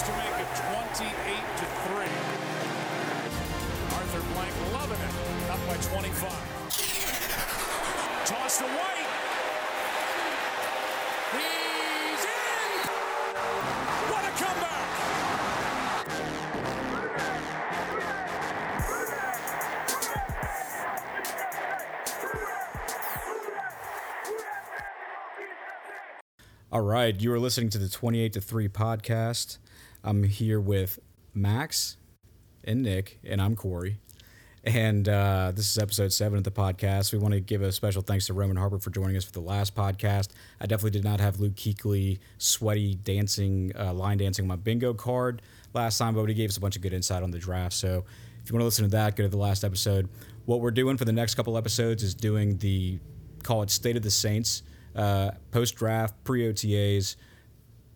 Saints to make it 28 to 3. Arthur Blank loving it. Up by 25. Toss to White. He's in. What a comeback. All right, you are listening to the 28 to 3 podcast. I'm here with Max and Nick, and I'm Corey. And uh, this is episode seven of the podcast. We want to give a special thanks to Roman Harper for joining us for the last podcast. I definitely did not have Luke Kuechly sweaty dancing, uh, line dancing on my bingo card last time, but he gave us a bunch of good insight on the draft. So if you want to listen to that, go to the last episode. What we're doing for the next couple episodes is doing the call it State of the Saints uh, post draft, pre OTAs.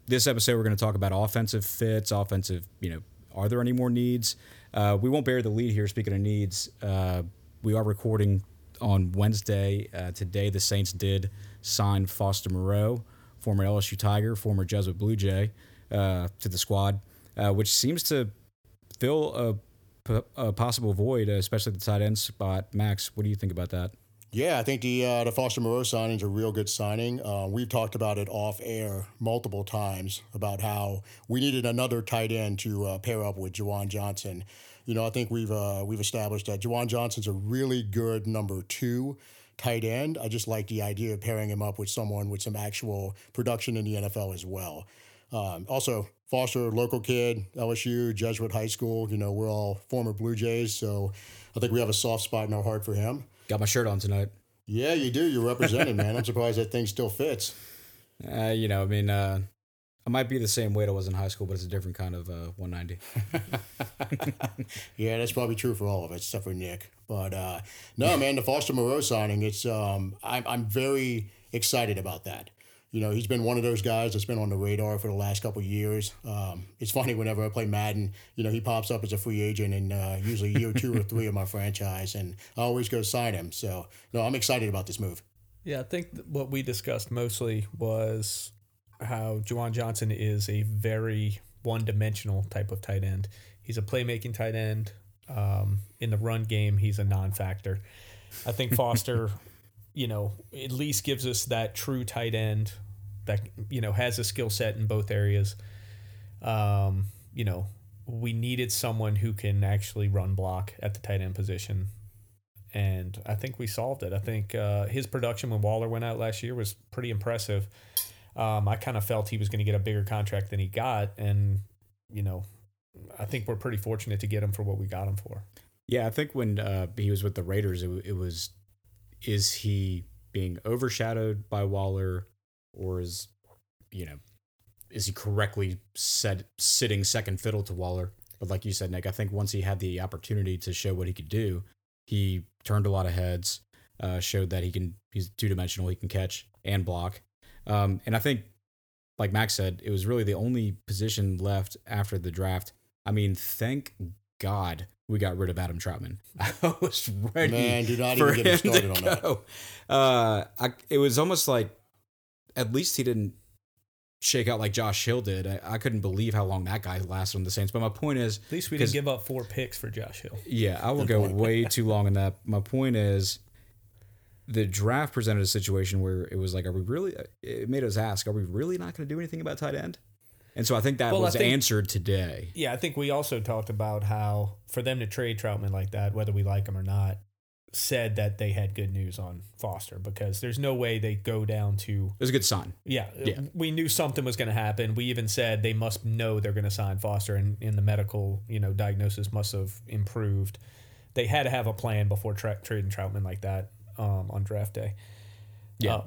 This episode, we're going to talk about offensive fits, offensive, you know, are there any more needs? Uh, we won't bear the lead here. Speaking of needs, uh, we are recording on Wednesday. Uh, today, the Saints did sign Foster Moreau, former LSU Tiger, former Jesuit Blue Jay, uh, to the squad, uh, which seems to fill a, possible void, especially the tight end spot. Max, what do you think about that? Yeah, I think the uh, the Foster Moreau signing is a real good signing. Uh, we've talked about it off air multiple times about how we needed another tight end to uh, pair up with Juwan Johnson. You know, I think we've uh, we've established that Juwan Johnson's a really good number two tight end. I just like the idea of pairing him up with someone with some actual production in the NFL as well. Um, also, Foster, local kid, LSU, Jesuit High School. You know, we're all former Blue Jays, so I think we have a soft spot in our heart for him. Got my shirt on tonight. Yeah, you do. You're represented, man. I'm surprised that thing still fits. Uh, you know, I mean, uh, I might be the same weight I was in high school, but it's a different kind of uh, 190. yeah, that's probably true for all of us, except for Nick. But uh, no, man, the Foster Moreau signing, it's um, I'm I'm very excited about that. You know, he's been one of those guys that's been on the radar for the last couple of years. Um, it's funny whenever I play Madden, you know, he pops up as a free agent in uh, usually year two or three of my franchise, and I always go sign him. So, no, I'm excited about this move. Yeah, I think what we discussed mostly was how Juwan Johnson is a very one dimensional type of tight end. He's a playmaking tight end. Um, in the run game, he's a non factor. I think Foster, you know, at least gives us that true tight end that, you know, has a skill set in both areas. Um, you know, we needed someone who can actually run block at the tight end position and I think we solved it. I think uh, his production when Waller went out last year was pretty impressive. Um, I kind of felt he was going to get a bigger contract than he got, and you know, I think we're pretty fortunate to get him for what we got him for. Yeah, I think when uh, he was with the Raiders, it, it was is he being overshadowed by Waller, or is you know is he correctly set sitting second fiddle to Waller? But like you said, Nick, I think once he had the opportunity to show what he could do, he turned a lot of heads, uh, showed that he can he's two dimensional, he can catch and block. Um, and I think, like Max said, it was really the only position left after the draft. I mean, thank God we got rid of Adam Trautman. I was ready. Man, do not for even get me him started to on that. go. Uh, I, it was almost like, at least he didn't shake out like Josh Hill did. I, I couldn't believe how long that guy lasted on the Saints. But my point is, At least we didn't give up four picks for Josh Hill. yeah, I will go way too long on that. My point is, the draft presented a situation where it was like, are we really? It made us ask, are we really not going to do anything about tight end? And so I think that Well, was think- answered today. Yeah, I think we also talked about how for them to trade Trautman like that, whether we like him or not, said that they had good news on Foster because there's no way they go down to It was a good sign. Yeah, Yeah. we knew something was going to happen. We even said they must know they're going to sign Foster, and in the medical, you know, diagnosis must have improved. They had to have a plan before tra- trading Trautman like that um, on draft day. Yeah. Uh,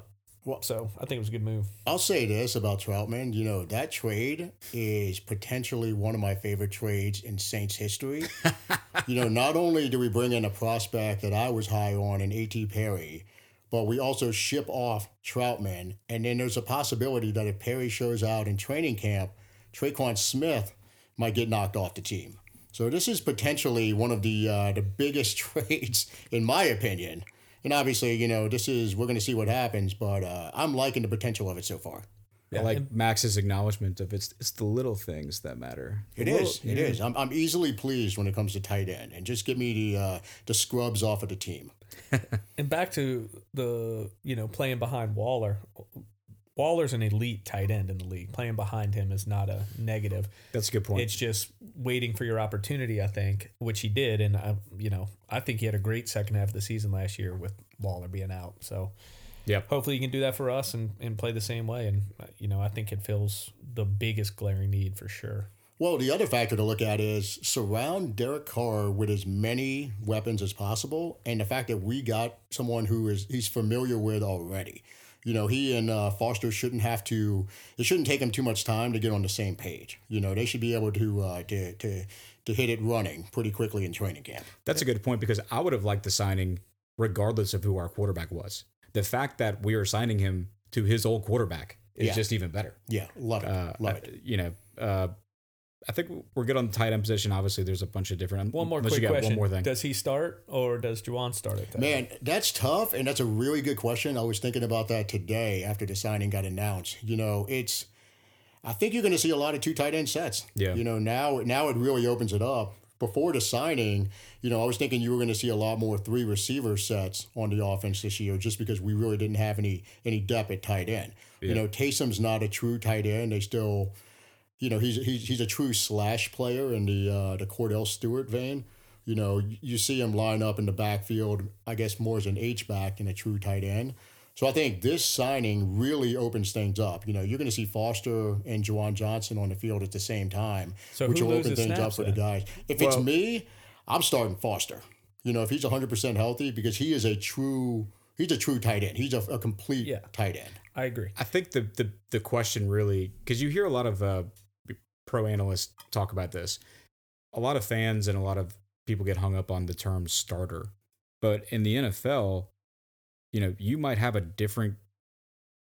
Well- so I think it was a good move. I'll say this about Trautman. You know, that trade is potentially one of my favorite trades in Saints history. you know, not only do we bring in a prospect that I was high on in A.T. Perry, but we also ship off Trautman. And then there's a possibility that if Perry shows out in training camp, Tre'Quan Smith might get knocked off the team. So this is potentially one of the uh, the biggest trades, in my opinion. And obviously, you know, this is we're going to see what happens, but uh, I'm liking the potential of it so far. I like Max's acknowledgement of it's it's the little things that matter. It is. It is. I'm, I'm easily pleased when it comes to tight end, and just get me the uh, the scrubs off of the team. And back to the you know playing behind Waller. Waller's an elite tight end in the league. Playing behind him is not a negative. That's a good point. It's just waiting for your opportunity, I think, which he did. And I, you know, I think he had a great second half of the season last year with Waller being out. So yeah, hopefully he can do that for us and, and play the same way. And uh, you know, I think it fills the biggest glaring need for sure. Well, the other factor to look at is surround Derek Carr with as many weapons as possible, and the fact that we got someone who is he's familiar with already. You know, he and uh, Foster shouldn't have to. It shouldn't take them too much time to get on the same page. You know, they should be able to uh, to to to hit it running pretty quickly in training camp. That's a good point because I would have liked the signing regardless of who our quarterback was. The fact that we are signing him to his old quarterback is Yeah. just even better. Yeah, love it, Uh, love it. You know, uh, I think we're good on the tight end position. Obviously, there's a bunch of different. One more quick question: One more thing. Does he start or does Juwan start at that? Man, that's tough, and that's a really good question. I was thinking about that today after the signing got announced. You know, it's. I think you're going to see a lot of two tight end sets. Yeah. You know, now now it really opens it up. Before the signing, you know, I was thinking you were going to see a lot more three receiver sets on the offense this year, just because we really didn't have any any depth at tight end. You know, Taysom's not a true tight end. They still, you know, he's he's, he's a true slash player in the uh, the Kordell Stewart vein. You know, you- you see him line up in the backfield, I guess more as an H back than a true tight end. So I think this signing really opens things up. You know, you're going to see Foster and Juwan Johnson on the field at the same time, So which will open things up snaps for the guys. If it's me, I'm starting Foster. You know, if he's 100% healthy, because he is a true, he's a true tight end. He's a, a complete Yeah. tight end. I agree. I think the the the question really because you hear a lot of uh, pro analysts talk about this. A lot of fans and a lot of people get hung up on the term starter, but in the NFL, you know, you might have a different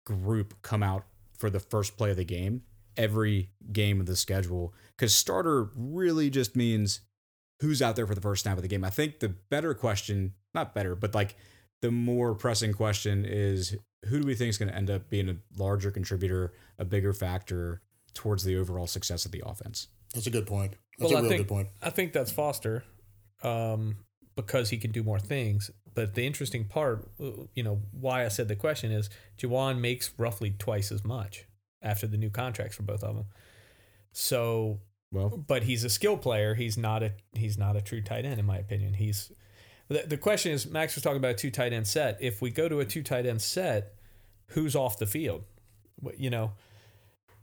group come out for the first play of the game every game of the schedule because starter really just means who's out there for the first snap of the game. I think the better question, not better, but like the more pressing question is who do we think is going to end up being a larger contributor, a bigger factor towards the overall success of the offense? That's a good point. That's well, a real I think good point. I think that's Foster, um, because he can do more things. But the interesting part, uh, you know, why I said the question is, Juwan makes roughly twice as much after the new contracts for both of them. So, Well, but he's a skill player. He's not a he's not a true tight end in my opinion. He's the, the question is Max was talking about a two tight end set. If we go to a two tight end set, who's off the field? You know,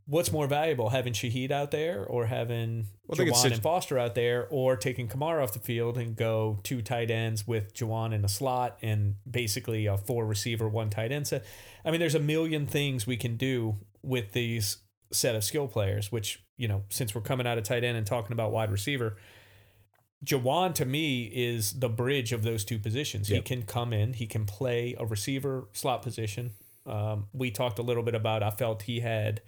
what's more valuable, having Shaheed out there or having Well, Juwan and Foster out there, or taking Kamara off the field and go two tight ends with Juwan in a slot and basically a four receiver, one tight end set. I mean, there's a million things we can do with these set of skill players, which, you know, since we're coming out of tight end and talking about wide receiver, Juwan to me is the bridge of those two positions. He can come in, he can play a receiver slot position. Um, we talked a little bit about, I felt he had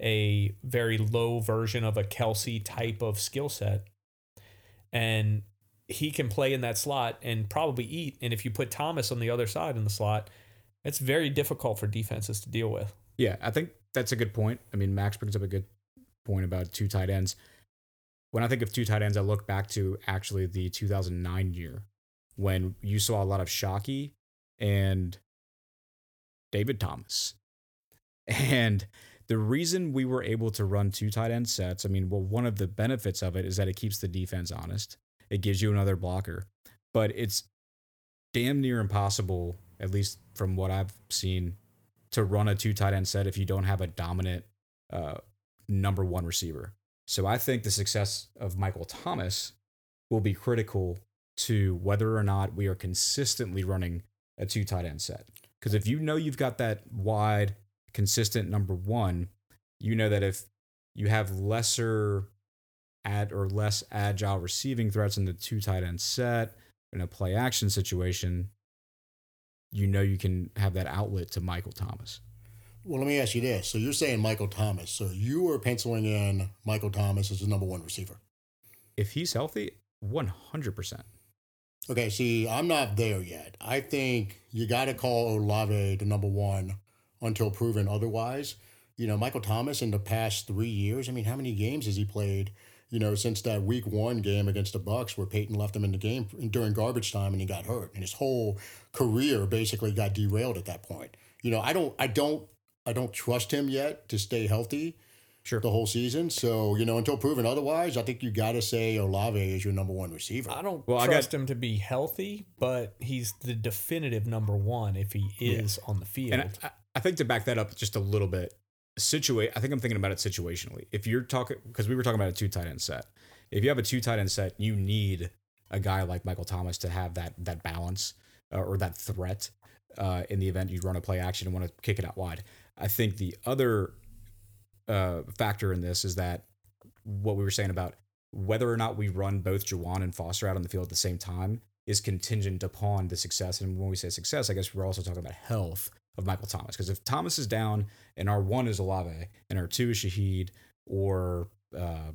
a very low version of a Kelce type of skill set. And he can play in that slot and probably eat. And if you put Thomas on the other side in the slot, it's very difficult for defenses to deal with. Yeah, I think that's a good point. I mean, Max brings up a good point about two tight ends. When I think of two tight ends, I look back to actually the 2009 year when you saw a lot of Shockey and David Thomas. And the reason we were able to run two tight end sets, I mean, well, one of the benefits of it is that it keeps the defense honest. It gives you another blocker, but it's damn near impossible, at least from what I've seen, to run a two tight end set if you don't have a dominant uh, number one receiver. So I think the success of Michael Thomas will be critical to whether or not we are consistently running a two tight end set. Because if you know you've got that wide, consistent number one, you know that if you have lesser ad or less agile receiving threats in the two tight end set in a play action situation, you know you can have that outlet to Michael Thomas. Well, let me ask you this. So you're saying Michael Thomas. So you are penciling in Michael Thomas as the number one receiver. If he's healthy, 100%. Okay, see, I'm not there yet. I think you got to call Olave the number one until proven otherwise. You know, Michael Thomas in the past three years. I mean, how many games has he played? You know, since that Week One game against the Bucs, where Payton left him in the game during garbage time and he got hurt, and his whole career basically got derailed at that point. You know, I don't, I don't, I don't trust him yet to stay healthy. Sure. The whole season. So, you know, until proven otherwise, I think you got to say Olave is your number one receiver. I don't Well, I trust him to be healthy, but he's the definitive number one if he is on the field. And I, I think to back that up just a little bit, situate. I think I'm thinking about it situationally. If you're talking, because we were talking about a two tight end set. If you have a two tight end set, you need a guy like Michael Thomas to have that that balance uh, or that threat uh, in the event you run a play action and want to kick it out wide. I think the other uh, factor in this is that what we were saying about whether or not we run both Juwan and Foster out on the field at the same time is contingent upon the success. And when we say success, I guess we're also talking about health of Michael Thomas. Because if Thomas is down and our one is Olave and our two is Shaheed or uh,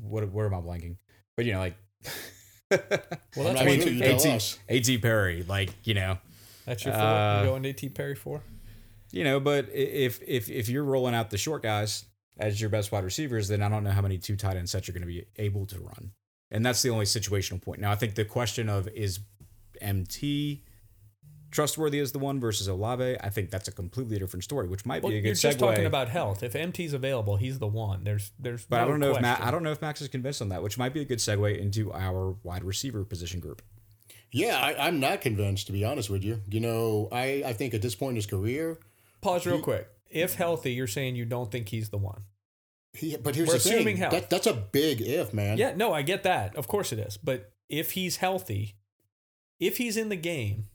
what where am I blanking? But you know, like well, that's one, sure two, AT. AT Perry, like you know, That's your four. Uh, you going to T Perry four? you know. But if if if you're rolling out the short guys as your best wide receivers, then I don't know how many two tight end sets you're going to be able to run, and that's the only situational point. Now, I think the question of is MT trustworthy as the one versus Olave, I think that's a completely different story, which might Well, be a good segue. you're just talking about health. If MT's available, he's the one. There's there's. but I don't know if Matt. I don't know if Max is convinced on that, which might be a good segue into our wide receiver position group. Yeah, I, I'm not convinced to be honest with you. You know, I, I think at this point in his career, Pause real quick. If healthy, you're saying you don't think he's the one. he, but here's We're the thing. assuming health. That, that's a big if, man. Yeah, no, I get that. Of course it is. But if he's healthy, if he's in the game,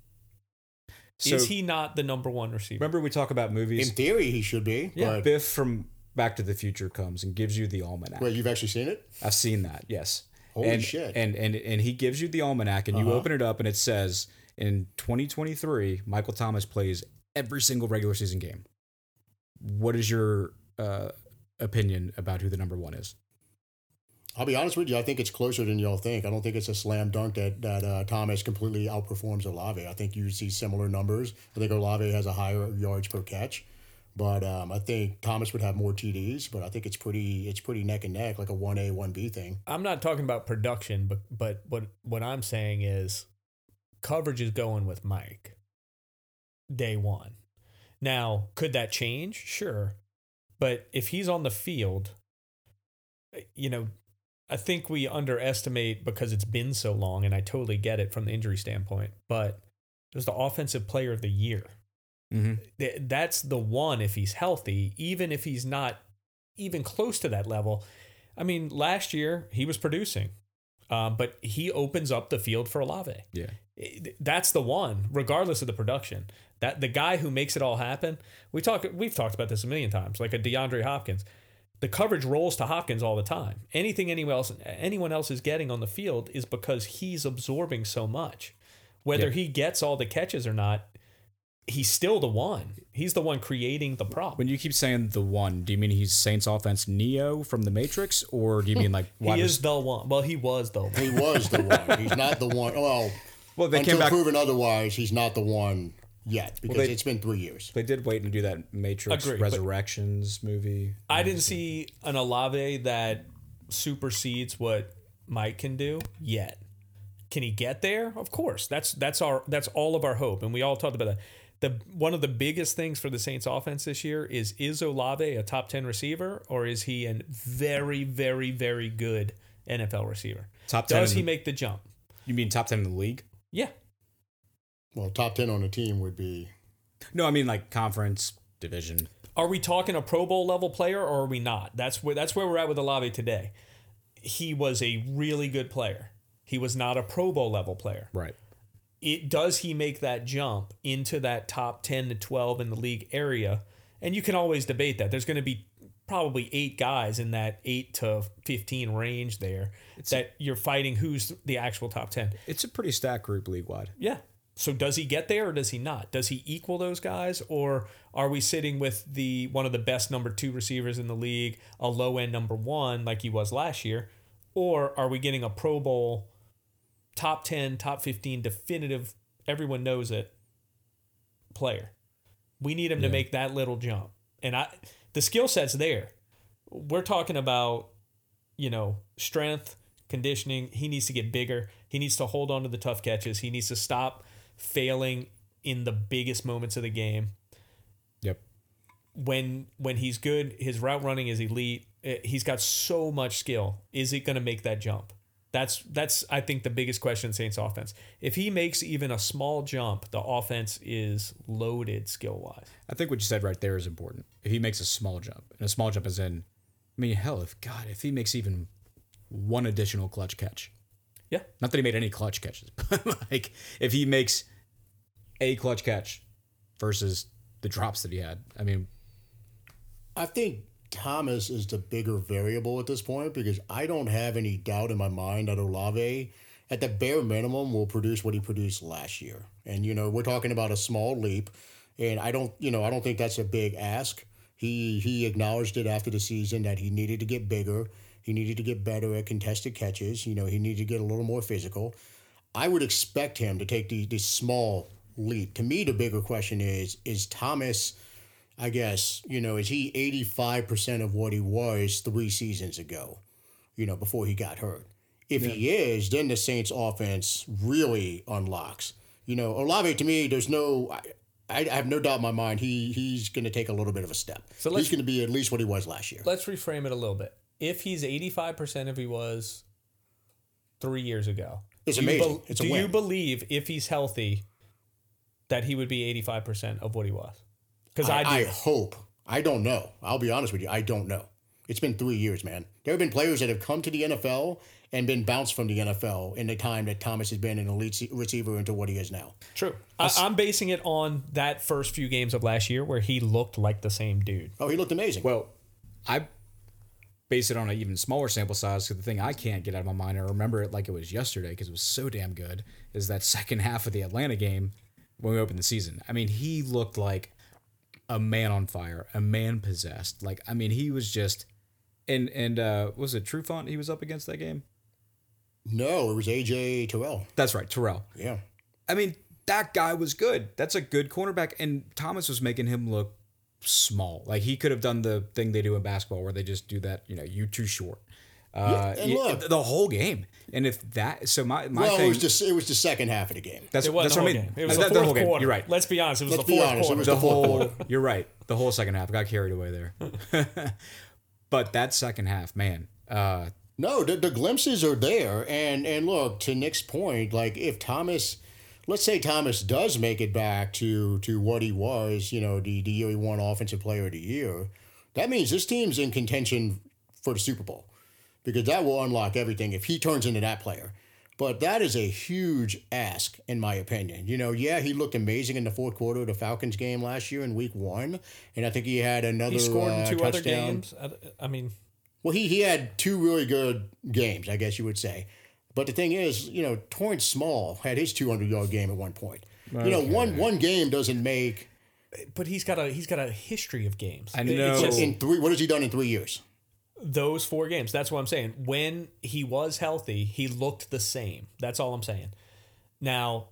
So is he not the number one receiver? remember we talk about movies. In theory, he should be. Yeah. But Biff from Back to the Future comes and gives you the almanac. wait, you've actually seen it? I've seen that. Yes. Holy and, shit. And and and he gives you the almanac, and you Uh-huh. open it up, and it says in 2023, Michael Thomas plays every single regular season game. What is your uh, opinion about who the number one is? I'll be honest with you. I think it's closer than y'all think. I don't think it's a slam dunk that that uh, Thomas completely outperforms Olave. I think you see similar numbers. I think Olave has a higher yards per catch, but um, I think Thomas would have more TDs. But I think it's pretty it's pretty neck and neck, like a one A one B thing. I'm not talking about production, but but what what I'm saying is coverage is going with Mike day one. Now, could that change? Sure. But if he's on the field, you know, I think we underestimate because it's been so long, and I totally get it from the injury standpoint, but it was the offensive player of the year. Mm-hmm. That's the one if he's healthy, even if he's not even close to that level. I mean, last year he was producing, um, but he opens up the field for Olave. Yeah. That's the one, regardless of the production. That the guy who makes it all happen. We talk. We've talked about this a million times. Like a DeAndre Hopkins, the coverage rolls to Hopkins all the time. Anything anyone else anyone else is getting on the field is because he's absorbing so much. Whether Yeah. he gets all the catches or not, he's still the one. He's the one creating the problem. When you keep saying the one, do you mean he's Saints offense Neo from the Matrix, or do you mean like wide he is the one. Well, he was the one. He was the one. He's not the one. Well, Well, they until came back. proven otherwise, he's not the one yet because they- it's been three years. They did wait and do that Matrix Agree, but- Resurrections movie. I didn't see an Olave that supersedes what Mike can do yet. Can he get there? Of course. That's that's our that's all of our hope, and we all talked about that. The one of the biggest things for the Saints offense this year is is Olave a top ten receiver or is he a very very very good NFL receiver? Top 10 Does he make the jump? You mean top ten in the league? Yeah. Well, top ten on a team would be. No, I mean like conference division. Are we talking a Pro Bowl level player or are we not? That's where that's where we're at with Olave today. He was a really good player. He was not a Pro Bowl level player. Right. It does he make that jump into that top 10 to 12 in the league area? And you can always debate that. There's going to be probably eight guys in that 8 to 15 range there it's that you're fighting who's the actual top 10. It's a pretty stacked group league wide. Yeah. So does he get there or does he not? Does he equal those guys or are we sitting with the one of the best number 2 receivers in the league, a low end number 1 like he was last year, or are we getting a Pro Bowl top 10, top 15 definitive everyone knows it player? We need him to make that little jump. And I the skill set's there. We're talking about, you know, strength, conditioning. He needs to get bigger. He needs to hold on to the tough catches. He needs to stop failing in the biggest moments of the game. Yep. When when he's good, his route running is elite. Eh, He's got so much skill. Is he going to make that jump? That's that's I think the biggest question in Saints offense. If he makes even a small jump, the offense is loaded skill wise. I think what you said right there is important. If he makes a small jump, and a small jump is in, I mean, hell, if God, if he makes even one additional clutch catch, Yeah. not that he made any clutch catches, but like if he makes a clutch catch versus the drops that he had, I mean, I think Thomas is the bigger variable at this point because I don't have any doubt in my mind that Olave, at the bare minimum, will produce what he produced last year. And you know, we're talking about a small leap, and I don't, you know, I don't think that's a big ask. He he acknowledged it after the season that he needed to get bigger. He needed to get better at contested catches. You know, he needed to get a little more physical. I would expect him to take the, the small leap. To me, the bigger question is is Thomas, I guess, you know, is he 85% of what he was three seasons ago, you know, before he got hurt? If he is, then the Saints offense really unlocks. You know, Olave to me, there's no, I, I have no doubt in my mind he he's going to take a little bit of a step. So he's going to be at least what he was last year. Let's reframe it a little bit. If he's 85% of he was 3 years ago. It's do you amazing. bel- It's a do you believe if he's healthy that he would be 85% of what he was? Cuz I, I, do. hope. I don't know. I'll be honest with you. I don't know. It's been three years, man. There have been players that have come to the NFL and been bounced from the NFL in the time that Thomas has been an elite receiver into what he is now. True. I, I'm basing it on that first few games of last year where he looked like the same dude. Oh, he looked amazing. well, I base it on an even smaller sample size. Because the thing I can't get out of my mind, I remember it like it was yesterday because it was so damn good, is that second half of the Atlanta game when we opened the season. I mean, he looked like a man on fire, a man possessed. Like, I mean, he was just. And and uh, was it Trufant he was up against that game? no, it was AJ Terrell. That's right, Terrell. Yeah. I mean, that guy was good. That's a good cornerback. And Thomas was making him look small. Like he could have done the thing they do in basketball where they just do that, you know, you too short. Uh, and look- the whole game. And if that, so my, my Well, thing, it was just it was the second half of the game. that's, It wasn't that's the what I whole mean. game. It was That- the whole fourth game. quarter. You're right. Let's be honest. It was Let's the be fourth honest, quarter. the the whole, quarter. you're right. The whole second half got carried away there. but that second half, man, uh, No, the, the glimpses are there, and and look to Nick's point, like if Thomas, let's say Thomas does make it back to to what he was, you know, the the year he won Offensive Player of the Year, that means this team's in contention for the Super Bowl, because that will unlock everything if he turns into that player. But that is a huge ask, in my opinion. You know, yeah, he looked amazing in the fourth quarter of the Falcons game last year in Week One, and I think he had another He scored in uh, two other games. I, I mean, Well, he, he had two really good games, I guess you would say. But the thing is, you know, Torrance Small had his 200 yard game at one point. You know, one one game doesn't make but he's got a he's got a history of games. I know. It's just in three. What has he done in three years? those four games. That's what I'm saying. When he was healthy, he looked the same. That's all I'm saying. Now,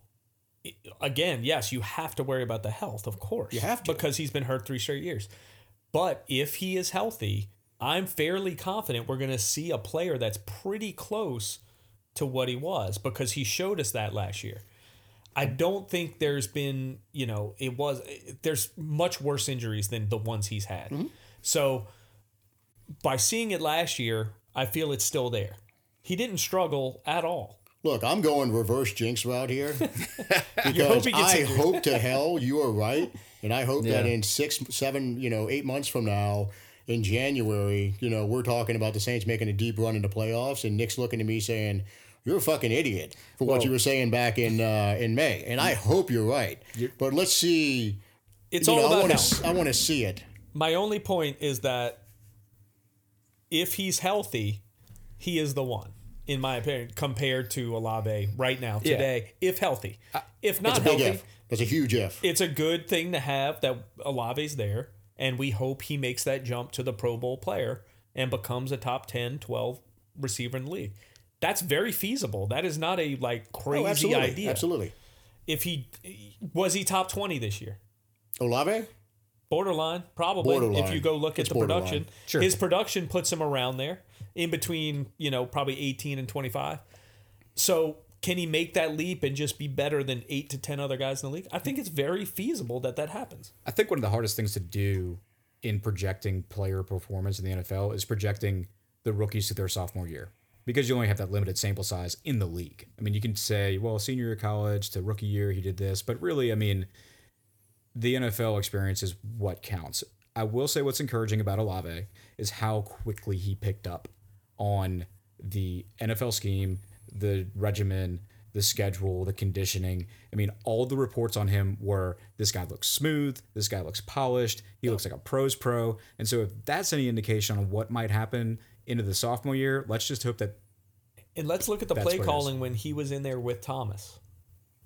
again, yes, you have to worry about the health, of course. You have to. because he's been hurt three straight years. But if he is healthy, I'm fairly confident we're going to see a player that's pretty close to what he was because he showed us that last year. I don't think there's been, you know, it was there's much worse injuries than the ones he's had. Mm-hmm. So by seeing it last year, I feel it's still there. He didn't struggle at all. Look, I'm going reverse jinx route here because he I hope to hell you are right, and I hope that in six, seven, you know, eight months from now, in January, you know, we're talking about the Saints making a deep run into playoffs, and Nick's looking at me saying, "You're a fucking idiot for what you were saying back in uh, in May," and I hope you're right. But let's see. It's you all know, I about want health. to. I want to see it. My only point is that if he's healthy, he is the one, in my opinion, compared to Olave right now, Yeah. today, if healthy. If not That's a big healthy, if. That's a huge if. it's a good thing to have that Olave's there, and we hope he makes that jump to the Pro Bowl player and becomes a top 10, 12 receiver in the league. That's very feasible. That is not a like oh, crazy oh, absolutely, idea. absolutely. If he was he top 20 this year? Olave. Borderline, probably. If you go look at It's the production. Sure. his production puts him around there, in between, you know, probably 18 and 25. So can he make that leap and just be better than eight to 10 other guys in the league? I think it's very feasible that that happens. I think one of the hardest things to do in projecting player performance in the NFL is projecting the rookies to their sophomore year because you only have that limited sample size in the league. I mean, you can say, well, senior year of college to rookie year, he did this, but really, I mean, the NFL experience is what counts. I will say what's encouraging about Olave is how quickly he picked up on the NFL scheme, the regimen, the schedule, the conditioning. I mean, all the reports on him were this guy looks smooth, this guy looks polished, he looks like a pro's pro. And so if that's any indication on what might happen into the sophomore year, let's just hope that And let's look at the play what it is. calling when he was in there with Thomas.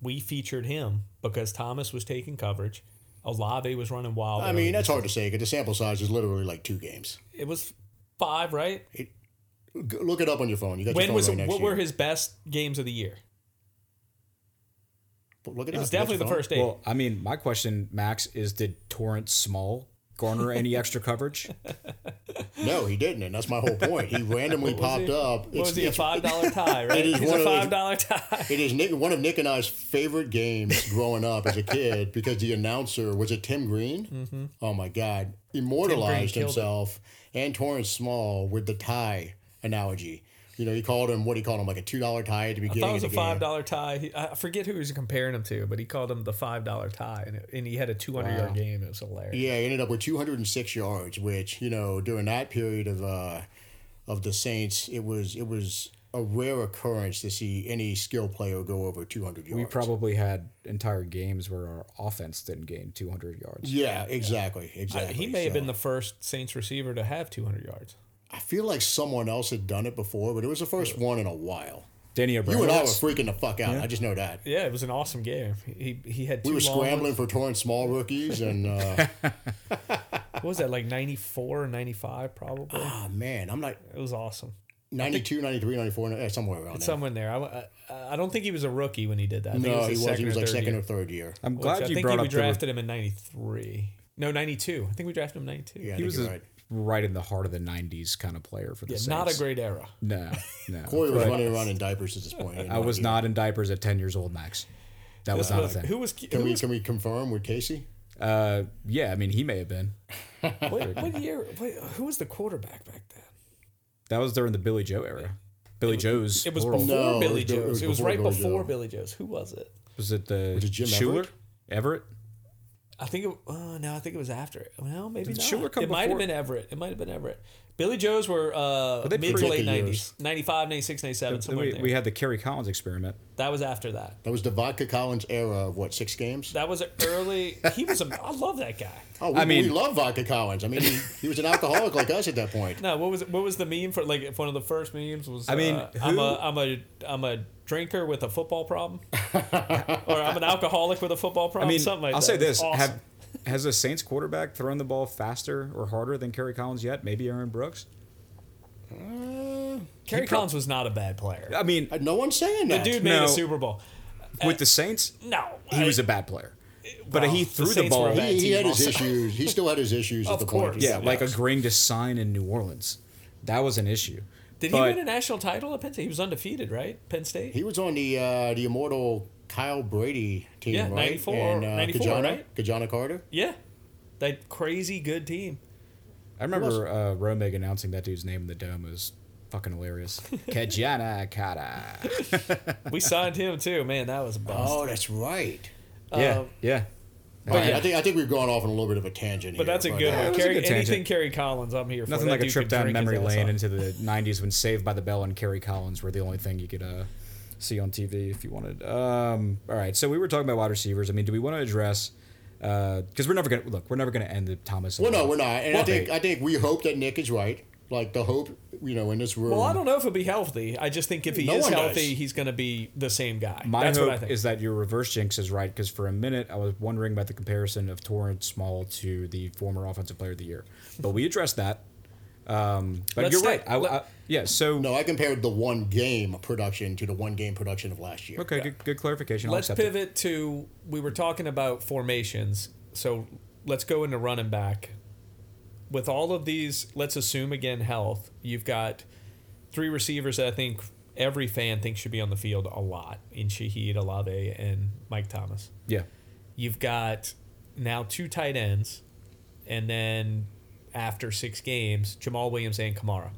We featured him because Thomas was taking coverage. Olave was running wild. I mean, that's hard to say because the sample size is literally like two games. it was five, right? G- Look it up on your phone. You got your When phone was right next what to were his best games of the year? Look it, It up. was definitely the phone? first eight. Well, I mean, my question, Max, is did Torrance Small garner any extra coverage? No, he didn't, and that's my whole point. He randomly What popped he? up. What was he? A five dollar tie, right? it is He's one a five dollar tie. It is Nick, one of Nick and I's favorite games growing up as a kid because the announcer was it Tim Green. Mm-hmm. Oh my God, immortalized killed it. himself and Torrance Small with the tie analogy. You know, he called him what he called him like a two dollar tie at the I thought it was a five dollar tie. He, I forget who he was comparing him to, but he called him the five dollar tie, and, it, and he had a two hundred yard game. It was hilarious. Yeah, he ended up with 206 yards, which you know during that period of uh, of the Saints, it was it was a rare occurrence to see any skill player go over 200 yards. we probably had entire games where our offense didn't gain 200 yards. yeah, exactly, I- exactly. he may have been the first Saints receiver to have two hundred yards. I feel like someone else had done it before, but it was the first one in a while. Danny You and I were freaking the fuck out. I just know that. Yeah, it was an awesome game. He he had two We were long scrambling ones. for Torrance Small rookies, and uh, What was that like 94 or 95 probably? oh man, I'm like It was awesome. 92, 93, 94, eh, somewhere around there. Somewhere in there. I, I, I don't think he was a rookie when he did that. I think No, it he was. He was like second year. or third year. I'm Which glad I you think brought we up the, drafted him in 93. No, 92. I think we drafted him in 92. Yeah, I he think was you're a- right. Right in the heart of the 90s kind of player for the Yeah, Saints. not a great era. No, no. Corey was running around in diapers at this point. I was not in diapers at 10 years old, Max. That was This not a was- thing. who was, Can who we was can we confirm with Casey? Uh, yeah, I mean, he may have been. what, what year? What, who was the quarterback back then? That was during the Billy Joe era. Billy Joe's. It was horrible. before No, Billy was be- it Joe's. was It was, before right Billy before Joe. Billy Joe's. Who was it? Was it the Was it Jim Shuler? Everett? Everett? I think it. Oh no, I think it was after it. Well, maybe Did not. Shuler come it might have been Everett. It might have been Everett. Billy Joe's were uh, they mid to late nineties, 95, 96, 97, somewhere we, there. we had the Kerry Collins experiment. that was after that. That was the Vodka Collins era of what six games? That was early. He was a. I love that guy. Oh, we, I mean- we love Vodka Collins. I mean, he, he was an alcoholic like us at that point. No, what was what was the meme for? Like if one of the first memes was. I mean, uh, I'm a I'm a I'm a drinker with a football problem, or I'm an alcoholic with a football problem. I problem. mean, something like I'll that. say this: awesome. have has a Saints quarterback thrown the ball faster or harder than Kerry Collins yet? Maybe Aaron Brooks. Uh, Kerry Collins was not a bad player. I mean, uh, no one's saying The that. dude made No. a Super Bowl. with the uh, Saints, No, he was uh, a bad player. But well, he threw the, Saints were ball. he, he team had his issues. He still had his issues at Of the point. course. Yeah, like Yes. agreeing to sign in New Orleans. That was an issue. Did But- he win a national title at Penn State? He was undefeated, right? Penn State. He was on the uh, the immortal Kyle Brady team, Yeah, right? 94, and, uh, 94, Ki-Jana, right? Ki-Jana Carter. yeah, that crazy good team. I remember uh, Romig announcing that dude's name in the dome was fucking hilarious. Kajana Kata. We signed him too. Man, that was a bust. Oh, that's right. Yeah, Uh, yeah. All right, I think I think we've gone off on a little bit of a tangent here. But here, that's a good it one. was a Kerry, good anything tangent. Kerry Collins, I'm here for. Nothing That like a dude trip could down drink his memory ass lane off. into the '90s when Saved by the Bell and Kerry Collins were the only thing you could uh, see on TV if you wanted. Um, all right, so we were talking about wide receivers. I mean, do we want to address? Because we're never gonna look. We're never gonna end the Thomas. Well, no, we're not, and I think hey. I think we hope that Nick is right. Like the hope, you know, in this room. Well, I don't know if he'll be healthy. I just think if he No is one does. healthy, he's going to be the same guy. My That's hope what I think. is that your reverse jinx is right because for a minute I was wondering about the comparison of Torrance Small to the former offensive player of the year, but we addressed that. Um, but Let's you're stay- right. I, let- I, yeah. So No, I compared the one game production to the one game production of last year. okay, good, good clarification. I'll Let's accept it. pivot to we were talking about formations. So let's go into running back. With all of these, let's assume again health. You've got three receivers that I think every fan thinks should be on the field a lot in Shaheed, Olave, and Mike Thomas. Yeah. You've got now two tight ends, and then after six games, Jamaal Williams and Kamara.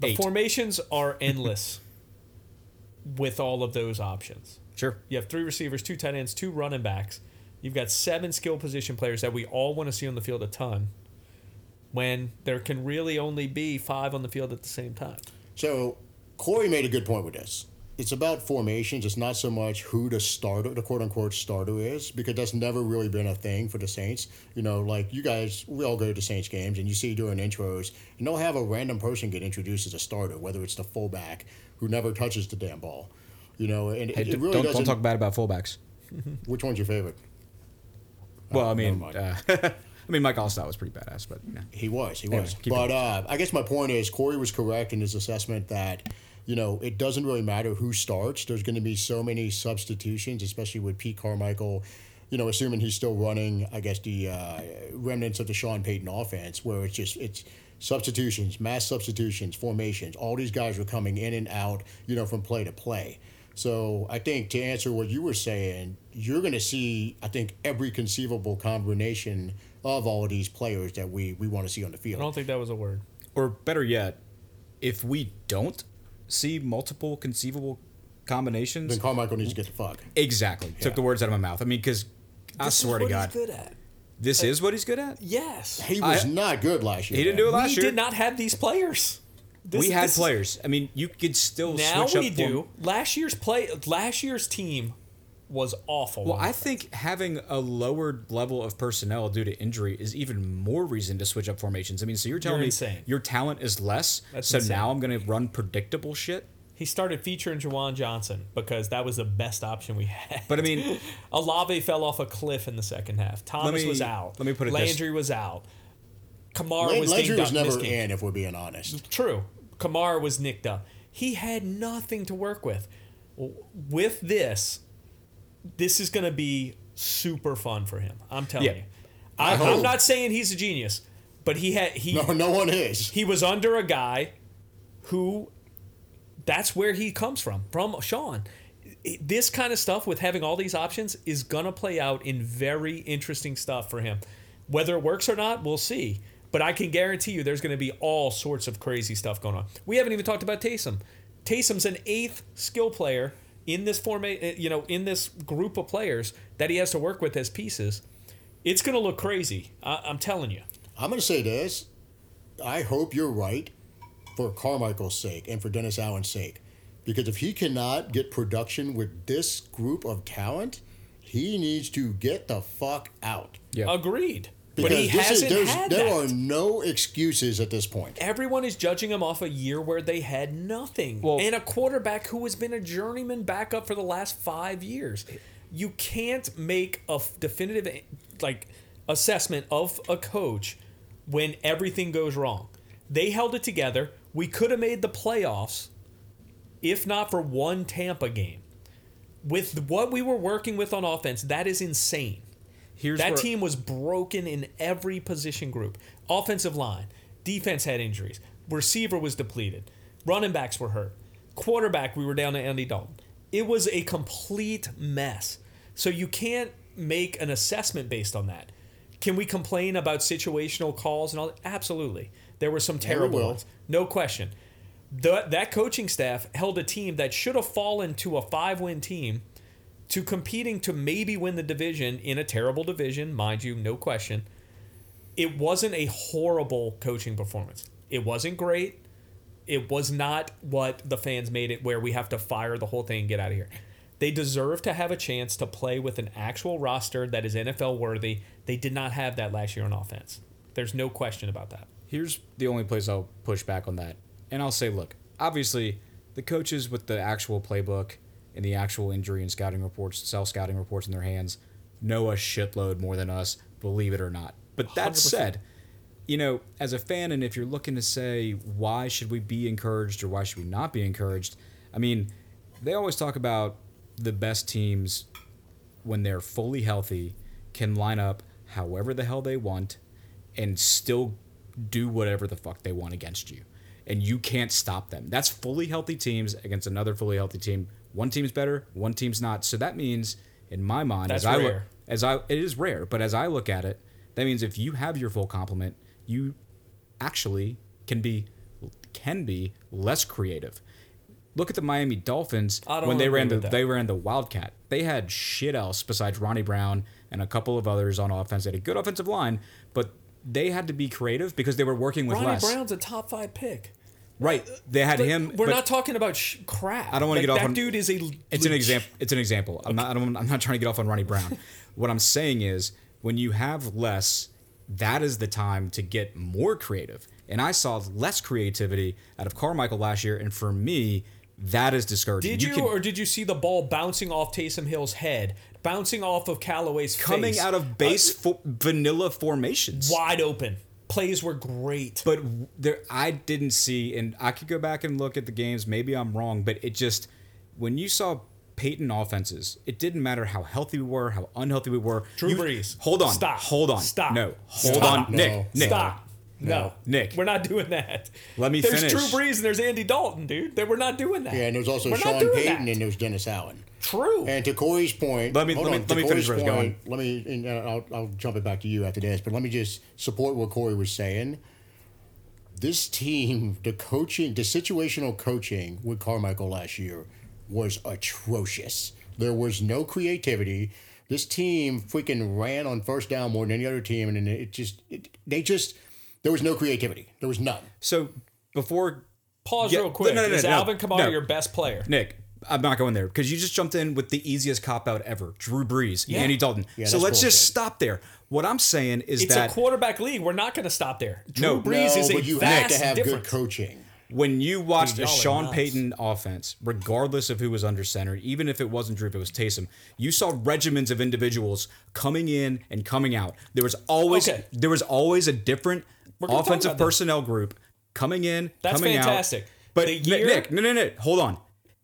The Eight. formations are endless with all of those options. Sure. You have three receivers, two tight ends, two running backs. You've got seven skill position players that we all want to see on the field a ton. When there can really only be five on the field at the same time. So Corey made a good point with this. It's about formations. It's not so much who the starter, the quote unquote starter is, because that's never really been a thing for the Saints. You know, like you guys, we all go to the Saints games and you see during intros, and they'll have a random person get introduced as a starter, whether it's the fullback who never touches the damn ball. You know, and Hey, it, d- it really don't, doesn't. don't talk bad about fullbacks. Which one's your favorite? Well, I mean, uh, I mean, Mike Alstott was pretty badass, but yeah. He was, he was. keep But uh, I guess my point is Corey was correct in his assessment that, you know, it doesn't really matter who starts. There's going to be so many substitutions, especially with Pete Carmichael, you know, assuming he's still running, I guess, the uh, remnants of the Sean Payton offense, where it's just, it's substitutions, mass substitutions, formations. All these guys are coming in and out, you know, from play to play. So I think to answer what you were saying, you're going to see, I think, every conceivable combination of all of these players that we, we want to see on the field. I don't think that was a word. Or better yet, if we don't see multiple conceivable combinations, Then Carmichael needs to get the fuck. exactly. Took the words out of my mouth. I mean, because I This is swear to God, he's good at. this uh, is what he's good at. Yes. He was I- not good last year. He didn't man. do it last we year. did not have these players. This- we had this is- players. I mean, you could still Now switch we up. form- do. Last year's play. Last year's team was awful. Well, I think having a lowered level of personnel due to injury is even more reason to switch up formations. I mean, so you're telling You're me insane. your talent is less, That's so insane. now I'm going to run predictable shit. he started featuring Juwan Johnson because that was the best option we had. But I mean, Olave fell off a cliff in the second half. Thomas me- was out. let me put it this- Landry was out. Kamara Lan- was Landry was never missed in, if we're being honest. True. Kamara was nicked up. He had nothing to work with. With this, this is going to be super fun for him. I'm telling Yeah. you. I, I'm not saying he's a genius, but he had he No, no one is. he was under a guy who that's where he comes from from Sean. This kind of stuff with having all these options is gonna play out in very interesting stuff for him. Whether it works or not, we'll see. But I can guarantee you, there's going to be all sorts of crazy stuff going on. We haven't even talked about Taysom. Taysom's an eighth skill player in this format, eh, you know, in this group of players that he has to work with as pieces. It's going to look crazy. I- I'm telling you. I'm going to say this. I hope you're right for Carmichael's sake and for Dennis Allen's sake. Because if he cannot get production with this group of talent, he needs to get the fuck out. Yeah. Agreed. Because but he this hasn't is, there's, had there that. are no excuses at this point. Everyone is judging him off a year where they had nothing. Well- and a quarterback who has been a journeyman backup for the last five years. You can't make a definitive like assessment of a coach when everything goes wrong. They held it together. We could have made the playoffs if not for one Tampa game. With what we were working with on offense, that is insane. Here's That where- team was broken in every position group. Offensive line, defense had injuries, receiver was depleted, running backs were hurt, quarterback we were down to Andy Dalton. It was a complete mess. So you can't make an assessment based on that. Can we complain about situational calls and all that? Absolutely. There were some terrible ones. No question. The, that coaching staff held a team that should have fallen to a five win team to competing to maybe win the division in a terrible division, mind you, no question. It wasn't a horrible coaching performance. It wasn't great. It was not what the fans made it, where we have to fire the whole thing and get out of here. They deserve to have a chance to play with an actual roster that is NFL worthy. They did not have that last year on offense. There's no question about that. Here's the only place I'll push back on that. And I'll say, look, obviously, the coaches with the actual playbook and the actual injury and scouting reports, self scouting reports in their hands, know a shitload more than us, believe it or not. But that 100%. said, you know, as a fan, and if you're looking to say, why should we be encouraged or why should we not be encouraged? I mean, they always talk about the best teams when they're fully healthy can line up however the hell they want and still do whatever the fuck they want against you. And you can't stop them. That's fully healthy teams against another fully healthy team. One team's better, one team's not. So that means, in my mind, That's as I look, as I it is rare, but as I look at it, that means if you have your full complement, you actually can be can be less creative. Look at the Miami Dolphins when they ran the that. they ran the Wildcat. They had shit else besides Ronnie Brown and a couple of others on offense. They had a good offensive line, but they had to be creative because they were working with less. Ronnie less. Brown's a top five pick. Right. They had But him. We're not talking about sh- crap. I don't wanna Like, get off that on- dude is a. It's an example. It's an example. I'm not. I don't, I'm not trying to get off on Ronnie Brown. what I'm saying is, when you have less, that is the time to get more creative. And I saw less creativity out of Carmichael last year, and for me, that is discouraging. Did you, can- or did you see the ball bouncing off Taysom Hill's head, bouncing off of Callaway's face coming face, out of base uh, fo- vanilla formations? wide open? Plays were great. But there, I didn't see, and I could go back and look at the games. Maybe I'm wrong, but it just when you saw Payton offenses, it didn't matter how healthy we were, how unhealthy we were. Drew You- Brees. Hold on. Stop. Hold on. Stop. No. Hold Stop. on. Nick. Nick. Stop. No. Nick. We're not doing that. Let me there's finish. Drew Brees and there's Andy Dalton, dude. That we're not doing that. Yeah, and there's also We're Sean Payton that. and there's Dennis Allen. True. And to Corey's point, Let me- let me- on, let me finish Corey's where I was point, Let me, and uh, I'll, I'll jump it back to you after this, but let me just support what Corey was saying. This team, the coaching, the situational coaching with Carmichael last year was atrocious. There was no creativity. This team freaking ran on first down more than any other team, and then it just, it, they just, there was no creativity. There was none. So before Pause Yeah, real quick. no, no, no, is no, Alvin Kamara no. your best player? Nick, I'm not going there because you just jumped in with the easiest cop out ever, Drew Brees, Yeah. Andy Dalton. Yeah, so let's just bullshit. stop there. What I'm saying is It's that a quarterback league. We're not going to stop there. Drew No. Brees no, is a but you have to have difference. good coaching. When you watched Dude, a Sean nuts. Payton offense, regardless of who was under center, even if it wasn't Drew, if it was Taysom, you saw regiments of individuals coming in and coming out. There was always Okay. there was always a different We're gonna talk offensive personnel group coming in, That's coming fantastic. out. But year- Nick, no, no, no, hold on.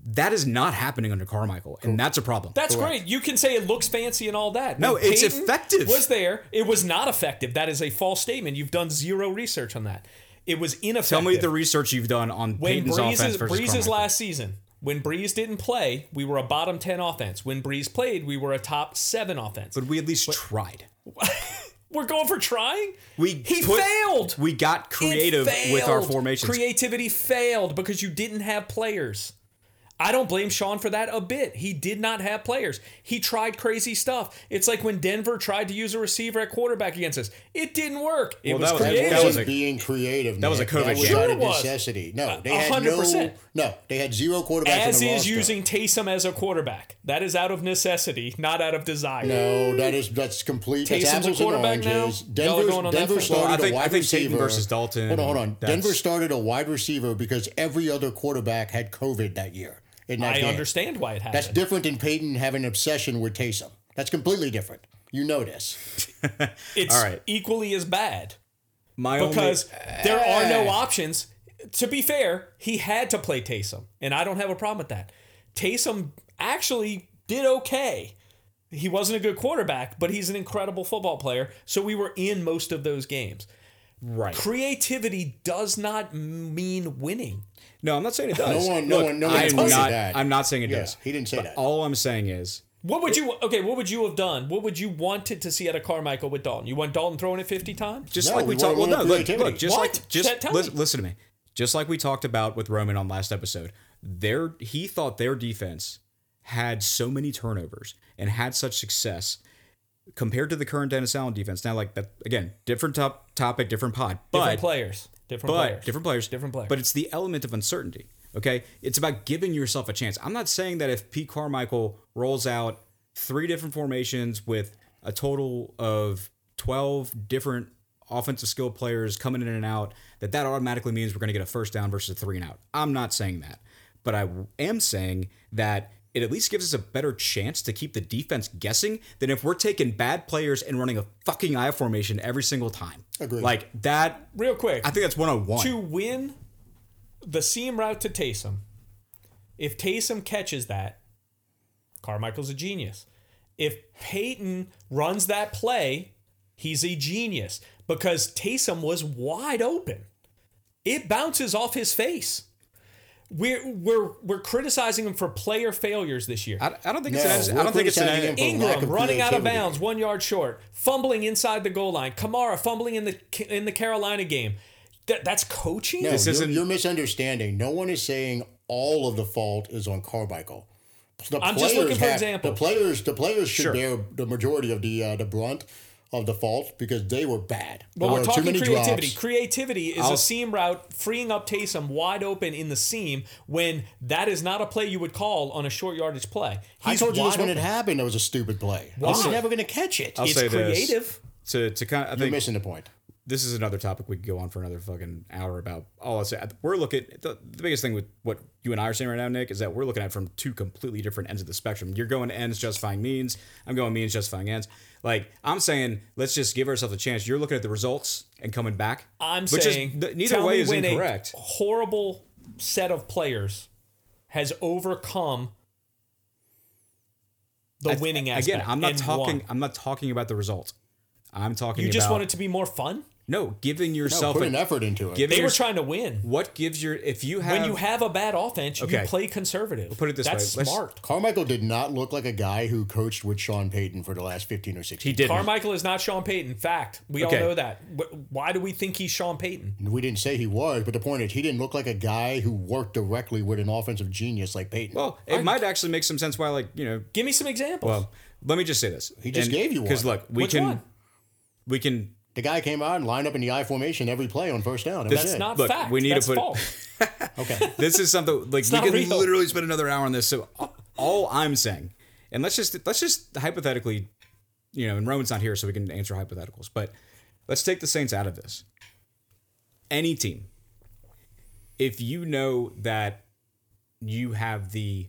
That is not happening under Carmichael, and that's a problem. That's great. You can say it looks fancy and all that. No, When it's effective. Was there? It was not effective. That is a false statement. You've done zero research on that. It was ineffective. Tell me the research you've done on when Payton's Brees offense versus Brees's last season. When Brees didn't play, we were a bottom ten offense. When Brees played, we were a top seven offense. But we at least tried. we're going for trying. We he put- failed. We got creative with our formations. Creativity failed because you didn't have players. I don't blame Sean for that a bit. He did not have players. He tried crazy stuff. It's like when Denver tried to use a receiver at quarterback against us. It didn't work. It Well, was that was- creative. that That was was a- being creative. that was a COVID That was game. out Sure of it was. necessity. No, they A had hundred no. percent. No, they had zero quarterbacks as on the is roster. using Taysom as a quarterback. That is out of necessity, not out of desire. No, that is that's complete. That's Taysom's a quarterback now? Y'all are Denver, going on that Denver started Well, I think- a I wide think Payton receiver versus Dalton, Hold on, hold on. Denver started a wide receiver because every other quarterback had COVID that year. In that I game. understand why it happened. That's different than Payton having an obsession with Taysom. That's completely different. You know this. It's All right. equally as bad. My because only, there are no eh. options. To be fair, he had to play Taysom, and I don't have a problem with that. Taysom actually did okay. He wasn't a good quarterback, but he's an incredible football player. So we were in most of those games. Right. Creativity does not mean winning. No, I'm not saying it does. No one- no Look, one- no one I'm not. that. I'm not saying it Yeah, does. he didn't say But that. All I'm saying is, What would you okay? What would you have done? What would you wanted to see out of Carmichael with Dalton? You want Dalton throwing it fifty times? just No, like we we talked. Well, no, look, look, just What? like just Tell listen, me. listen to me. Just like we talked about with Roman on last episode, their he thought their defense had so many turnovers and had such success compared to the current Dennis Allen defense. Now, like that again, different top topic, different pod, but Different players. Different but players. different players, Different players. But it's the element of uncertainty. Okay, it's about giving yourself a chance. I'm not saying that if Pete Carmichael rolls out three different formations with a total of 12 different offensive skill players coming in and out, that that automatically means we're going to get a first down versus a three and out. I'm not saying that, but I am saying that it at least gives us a better chance to keep the defense guessing than if we're taking bad players and running a fucking I formation every single time. Agreed. Like that. Real quick. I think that's 101. to win the seam route to Taysom, if Taysom catches that, Carmichael's a genius. If Payton runs that play, He's a genius because Taysom was wide open. It bounces off his face. We're we're we're criticizing him for player failures this year. I, I don't think No, it's an, I don't think it's an, him Ingram running out of bounds, one yard short, fumbling inside the goal line. Kamara fumbling in the in the Carolina game. That, that's coaching. No, This you're, isn't- you're misunderstanding. No one is saying all of the fault is on Carmichael. The I'm just looking for have- examples. The players, the players should Sure. bear the majority of the uh, the brunt of the fault because they were bad. But There we're were talking too many creativity. drops. Creativity is I'll- a seam route, freeing up Taysom wide open in the seam when that is not a play you would call on a short yardage play. I told you this wide when it happened. It was a stupid play. Why? He's never going to catch it. I'll It's say this. creative. to to kind of, I You're missing the point. This is another topic we could go on for another fucking hour about. All I say, we're looking. The, the biggest thing with what you and I are saying right now, Nick, is that we're looking at it from two completely different ends of the spectrum. You're going ends justifying means. I'm going means justifying ends. Like I'm saying, let's just give ourselves a chance. You're looking at the results and coming back. I'm saying is, th- neither way is incorrect. A horrible set of players has overcome the winning aspect. Again, I'm not talking. won. I'm not talking about the result. I'm talking. You just about, want it to be more fun. No giving yourself No, yourself put a- an effort into it. giving They were trying to win. what gives your if you have When you have a bad offense, you Okay. play conservative. We'll put it this That's way. Let's- smart. Carmichael did not look like a guy who coached with Sean Payton for the last 15 or 16 he did Carmichael is not Sean Payton. Fact. We Okay. all know that. Why do we think he's Sean Payton? We didn't say he was, but the point is, he didn't look like a guy who worked directly with an offensive genius like Payton. Well, it might actually make some sense why, like you know, Give me some examples. Well, let me just say this. He just gave you Because look, we Which can, one? we can. The guy came out and lined up in the I formation every play on first down. That was That's it. not Look, fact. we need to That's put- false. okay. This is something like we not can real. literally spend another hour on this. So all I'm saying, and let's just let's just hypothetically, you know, and Roman's not here, so we can answer hypotheticals. But let's take the Saints out of this. Any team, if you know that you have the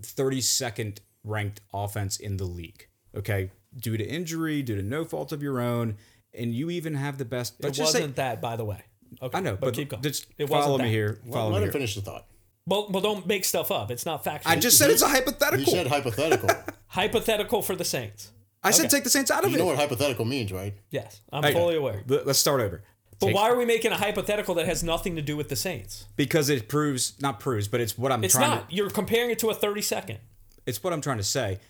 32nd ranked offense in the league, okay, due to injury, due to no fault of your own, and you even have the best. It Let's just say, wasn't that, by the way. Okay, I know, but, keep going. just it follow me that. here. Follow Let me him here. finish the thought. Well, well, don't make stuff up. It's not factual. I just said it's a He hypothetical. said hypothetical. hypothetical for the Saints. I said take the Saints out of you it. know what hypothetical means, right? Yes, I'm Hey, fully aware. let- Let's start over. But Take- why are we making a hypothetical that has nothing to do with the Saints? Because it proves, not proves, but it's what I'm It's trying not. to. You're comparing it to a 30 second. It's what I'm trying to say.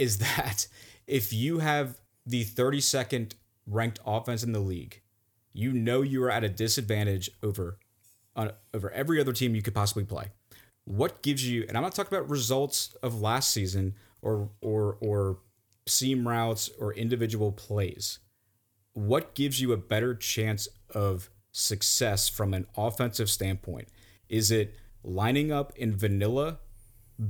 Is that if you have the 32nd ranked offense in the league, you know you are at a disadvantage over, on, over every other team you could possibly play. What gives you? And I'm not talking about results of last season or or or seam routes or individual plays. what gives you a better chance of success from an offensive standpoint? Is it lining up in vanilla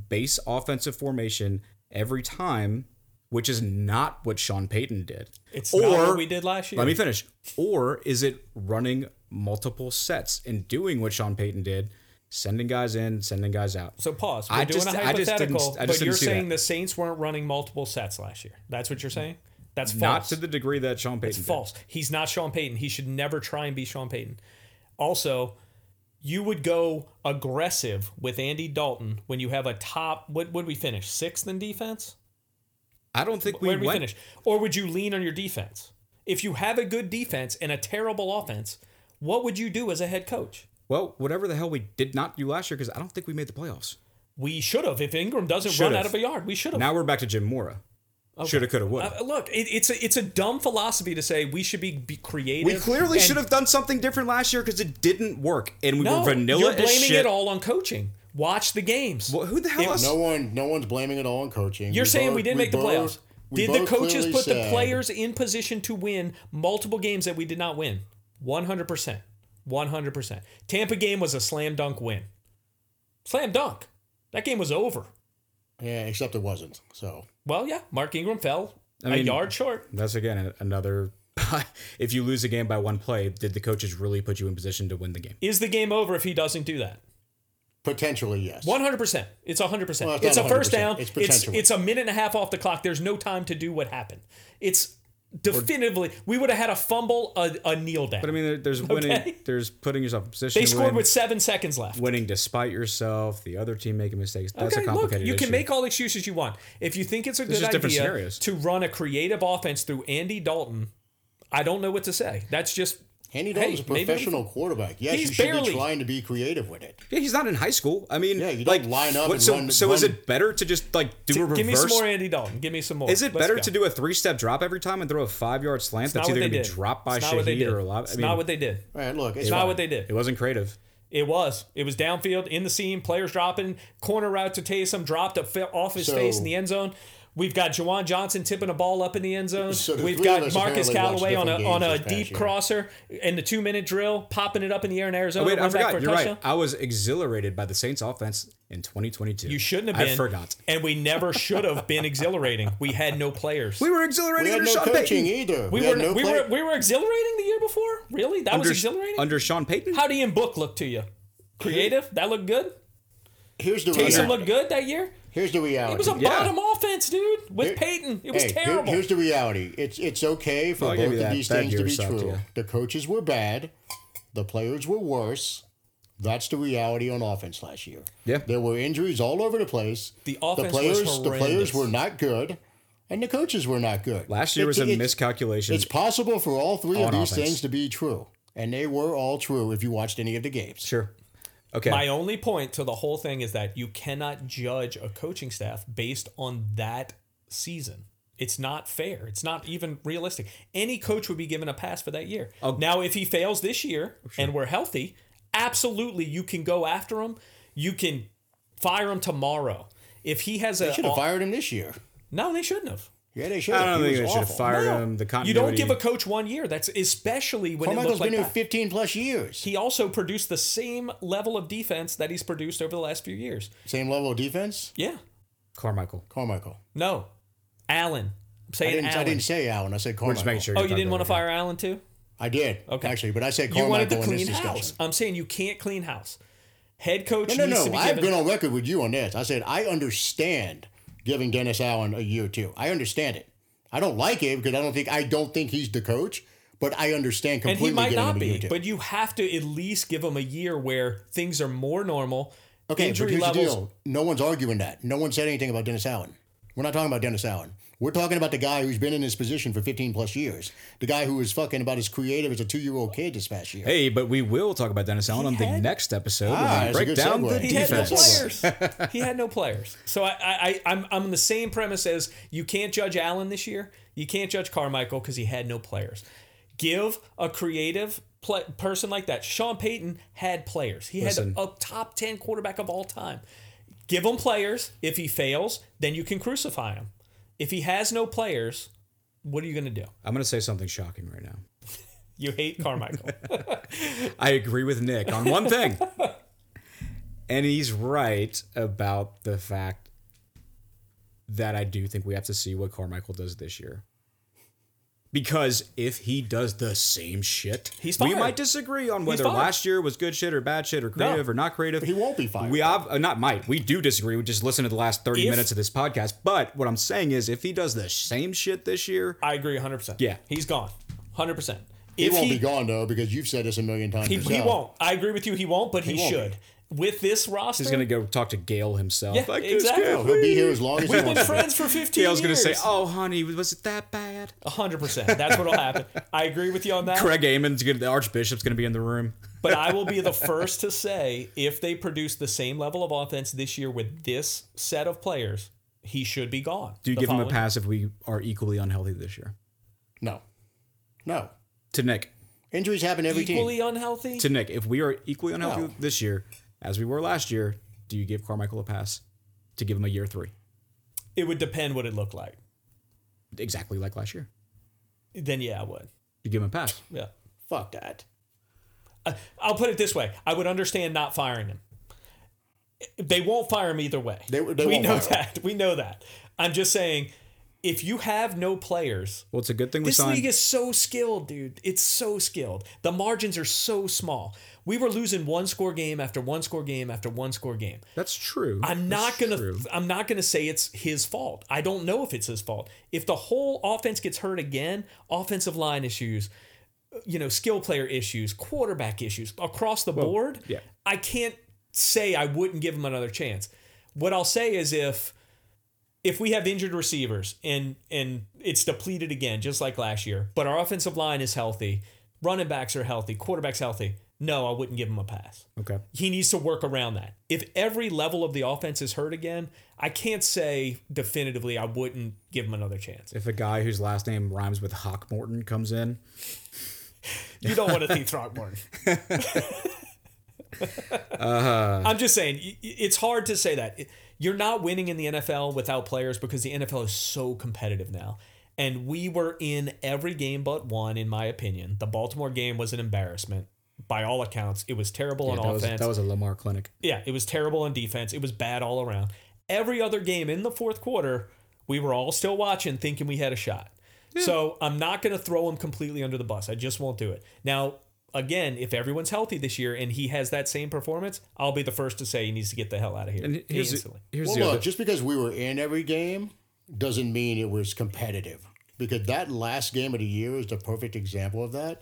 base offensive formation every time, which is not what Sean Payton did? It's not what we did last year. Let me finish. Or is it running multiple sets and doing what Sean Payton did, sending guys in, sending guys out? So pause. We're I doing just- a I just didn't- hypothetical, I just but you're saying that. the Saints weren't running multiple sets last year. That's what you're saying? That's false. Not to the degree that Sean Payton It's did. false. He's not Sean Payton. He should never try and be Sean Payton. Also, you would go aggressive with Andy Dalton when you have a top. What would we finish? Sixth in defense. I don't think we Where did we went. finish? Or would you lean on your defense? If you have a good defense and a terrible offense, what would you do as a head coach? Well, whatever the hell we did not do last year, because I don't think we made the playoffs. We should have. If Ingram doesn't Should've. run out of a yard, we should have. Now we're back to Jim Mora. Shoulda, coulda, woulda. Uh, look, it, it's a it's a dumb philosophy to say we should be, be creative. we clearly and- should have done something different last year because it didn't work, and we No, were vanilla you're as blaming shit. it all on coaching. Watch the games. Well, who the hell It- else? No one, no one's blaming it all on coaching. You're We saying both- we didn't make the playoffs. Did the coaches clearly put the players in position to win multiple games that we did not win? 100%. 100%. Tampa game was a slam dunk win. Slam dunk. That game was over. Yeah, except it wasn't. So Well, yeah, Mark Ingram fell a mean- yard short. That's again another. if you lose a game by one play, did the coaches really put you in position to win the game? Is the game over if he doesn't do that? potentially yes. 100%. It's 100%. It's it's a first 100%. down. It's It's, it's a minute and a half off the clock. There's no time to do what happened. It's Definitively, we would have had a fumble, a, a kneel down. But I mean, there, there's winning. Okay. There's putting yourself in position. they to scored win, with seven seconds left. winning despite yourself. The other team making mistakes. That's okay, a look, complicated you can issue. make all the excuses you want. If you think it's a good just different idea scenarios. to run a creative offense through Andy Dalton, I don't know what to say. That's just Andy Hey, Dalton's a maybe- professional quarterback. Yes, He's you should barely- be trying to be creative with it. Yeah, he's not in high school. I mean, Yeah, you like don't line up what- and so, run- so is it better to just like do a reverse? give me some more Andy Dalton. Give me some more. Is it Let's better go. to do a three-step drop every time and throw a five-yard slant It's that's either what going to be dropped by It's not what they Shaheed did. or a lot? It's I mean, not what they did. All right, look, it's It's not fine. what they did. it wasn't creative. It was. It was downfield in the seam. Players dropping corner route to Taysom dropped up fi- off his So- face in the end zone. We've got Juwan Johnson tipping a ball up in the end zone. So We've got Marquez Callaway on a on a games this past deep year. crosser in the two minute drill, popping it up in the air in Arizona. Oh, wait, I forgot. for You're touchdown. right. I was exhilarated by the Saints' offense in 2022. You shouldn't have been. I forgot. And we never should have been exhilarating. We had no players. We were exhilarating We had under no Sean coaching Payton. either. We, We, were, had no we play- were we were exhilarating the year before. Really, that Under, was exhilarating. under Sean Payton. How do Ian Book look to you? Creative? That looked good. Here's the Taysom reality. looked good that year. Here's the reality. It was a Yeah. bottom offense, dude. With Here- Payton, it was Hey, here- terrible. here's the reality. It's it's okay for Well, both of that. these That things to be sucked, true. yeah. The coaches were bad. The players were worse. That's the reality on offense last year. Yeah. There were injuries all over the place. The offense the players, was the players were not good, and the coaches were not good. Last year was a It's- it's- miscalculation. It's possible for all three of these offense. things to be true, and they were all true if you watched any of the games. sure. Okay. My only point to the whole thing is that you cannot judge a coaching staff based on that season. It's not fair. It's not even realistic. Any coach would be given a pass for that year. Oh. Now, if he fails this year oh, and we're healthy, absolutely you can go after him. You can fire him tomorrow. If he has They a should have fired him this year. no, they shouldn't have. Yeah, they should. I don't He think they was should have fired No. him. The You don't give a coach one year. That's especially when it Carmichael's looks like been here that. 15 plus years. He also produced the same level of defense that he's produced over the last few years. Same level of defense. Yeah. Carmichael. Carmichael. No. Allen. I'm I didn't, I didn't say Allen. I said We're Carmichael. just making sure. oh, you're didn't want to about fire Allen too? I did. Okay. Actually, but I said You wanted to clean house. discussion. I'm saying you can't clean house. Head coach No, no, needs to no. be I've given. been on record with you on this. I said I understand giving Dennis Allen a year or two. I understand it. I don't like it because I don't think I don't think he's the coach, but I understand and completely he might not be, but you have to at least give him a year where things are more normal. okay, injury but here's levels. the deal. No one's arguing that. No one said anything about Dennis Allen. We're not talking about Dennis Allen. We're talking about the guy who's been in his position for 15 plus years. The guy who was fucking about as creative as a two year old kid this past year. Hey, but we will talk about Dennis Allen on the had- next episode Ah, when that's we break down segue. the He had no players. he had no players. So I, I, I'm, I'm on the same premise as you can't judge Allen this year. You can't judge Carmichael because he had no players. Give a creative pla person like that. Sean Payton had players. He Listen. had a top ten quarterback of all time. Give him players. If he fails, then you can crucify him. If he has no players, what are you going to do? I'm going to say something shocking right now. You hate Carmichael. I agree with Nick on one thing. and he's right about the fact that I do think we have to see what Carmichael does this year. Because if he does the same shit, He's fired. we might disagree on whether last year was good shit or bad shit or creative or not creative. He won't be fired. We have uh, not might. We do disagree. We just listen to the last 30 If- minutes of this podcast. But what I'm saying is if he does the same shit this year, I agree 100%. Yeah. He's gone. 100%. he If won't be gone though because you've said this a million times. He, he yourself. won't. I agree with you. He won't, but he, won't should. With this roster, he's going to go talk to Gayle himself. Yeah, Like, exactly. "It's. He'll be here as long as he We've been wants to. be. friends for 15 Gayle's going to say, "Oh, honey, was it that bad?" 100%. That's what'll happen. I agree with you on that. Craig Amon's going to, the Archbishop's going to be in the room. But I will be the first to say if they produce the same level of offense this year with this set of players, he should be gone. Do you give him a following- pass if we are equally unhealthy this year? No, no. To Nick, Injuries happen every Equally team. Equally unhealthy? to Nick, if we are equally unhealthy No. this year as we were last year, do you give Carmichael a pass to give him a year three, It would depend what it looked like. exactly like last year? Then yeah, I would. You give him a pass. Yeah. Fuck that. I'll put it this way: I would understand not firing him. They won't fire him either way. They- they we know fire that. We know that. I'm just saying, if you have no players, Well, it's a good thing we this signed. league is so skilled, dude. It's so skilled. The margins are so small. We were losing one score game after one score game after one score game. That's true. I'm That's not gonna true. I'm not gonna say it's his fault. I don't know if it's his fault. If the whole offense gets hurt again, offensive line issues, you know, skill player issues, quarterback issues across the board, yeah. I can't say I wouldn't give him another chance. What I'll say is if if we have injured receivers and and it's depleted again, just like last year, but our offensive line is healthy, running backs are healthy, quarterbacks healthy, no, I wouldn't give him a pass Okay. he needs to work around that. If every level of the offense is hurt again, I can't say definitively I wouldn't give him another chance. If a guy whose last name rhymes with Hockmorton comes in, You don't want to see Throckmorton. Uh-huh. I'm just saying, it's hard to say that. You're not winning in the NFL without players because the NFL is so competitive now. And we were in every game but one, in my opinion. The Baltimore game was an embarrassment. By all accounts, it was terrible yeah, on that, was, offense. that was a Lamar clinic. Yeah, it was terrible on defense. It was bad all around. Every other game in the fourth quarter, we were all still watching, thinking we had a shot. So I'm not going to throw him completely under the bus. I just won't do it. Now, again, if everyone's healthy this year and he has that same performance, I'll be the first to say he needs to get the hell out of here And here's the, instantly. here's Well, the look, other. just because we were in every game doesn't mean it was competitive. Because that last game of the year is the perfect example of that.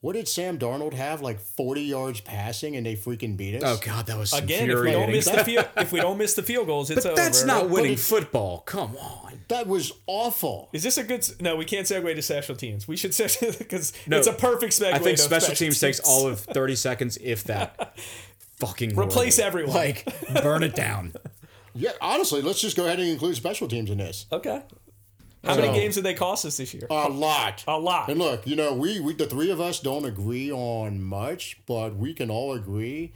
What did Sam Darnold have? Like 40 yards passing and they freaking beat us? Oh God, that was Again, if we don't miss the field, if we don't miss the field goals, it's but over. that's not winning it's- football. Come on. That was awful. Is this a good? No, we can't segue to special teams. We should segue because No, it's a perfect segue. I think to special teams takes all of 30 seconds, if that. Fucking Replace horrible. everyone. Like, burn it down. Yeah, honestly, let's just go ahead and include special teams in this. Okay. How many games did they cost us this year? A lot. A lot. And look, you know, we, we the three of us don't agree on much, but we can all agree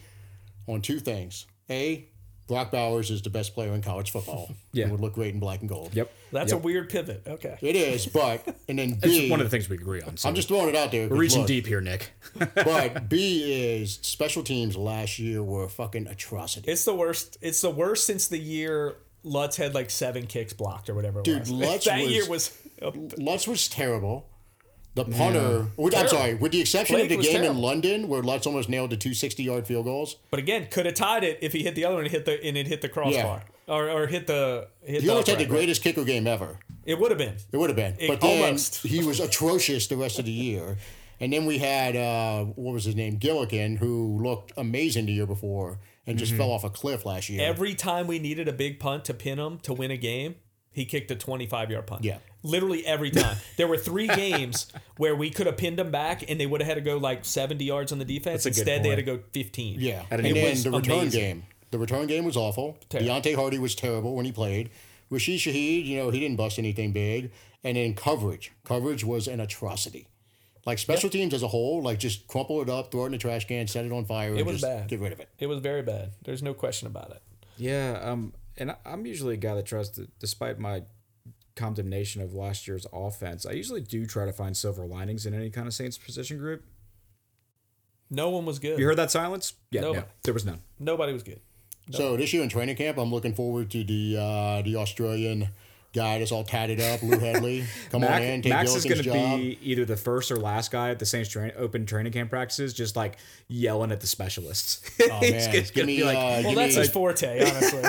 on two things. A, Brock Bowers is the best player in college football. Yeah. He would look great in black and gold. Yep. That's a weird pivot. Okay. It is, but and then It's B, one of the things we agree on. So I'm just throwing it out there. we're reaching look, deep here, Nick. But B is special teams last year were a fucking atrocity. It's the worst. It's the worst since the year Lutz had like seven kicks blocked or whatever. It Dude, was. Lutz that was- year was. Lutz was terrible. The punter, which, I'm sorry, with the exception Blake of the was game in. London where Lutz almost nailed the two 60 yard field goals. But again, could have tied it if he hit the other one and hit the and it hit the crossbar or, or hit the hit He the almost had the upright, right? greatest kicker game ever. It would have been. It would have been. It- but then almost. he was atrocious the rest of the year. And then we had, uh, what was his name? Gillikin, who looked amazing the year before and just fell mm-hmm. off a cliff last year. Every time we needed a big punt to pin him to win a game, he kicked a 25 yard punt. Yeah. Literally every time. there were three games where we could have pinned them back and they would have had to go like 70 yards on the defense. a good Instead, they had to go 15. yeah. At And an then was the return amazing. game. The return game was awful. Terrible. Deonte Harty was terrible when he played. Rashid Shaheed, you know, he didn't bust anything big. And then coverage. Coverage was an atrocity. Like special teams as a whole, like just crumple it up, throw it in the trash can, set it on fire, and was just bad. get rid of it. It was very bad. There's no question about it. Yeah, um, and I- I'm usually a guy that tries to, despite my condemnation of last year's offense, I usually do try to find silver linings in any kind of Saints position group. No one was good. You heard that silence? Yeah, No. no, there was none. Nobody was good. So this year in training camp, I'm looking forward to the uh, the Australian guy that's all tatted up, Lou Hedley. Come on in, take Max is going to be either the first or last guy at the Saints train, open training camp practices, just like yelling at the specialists. Oh, He's man. gonna Give me, be like, uh, Well, give that's me, his forte, honestly.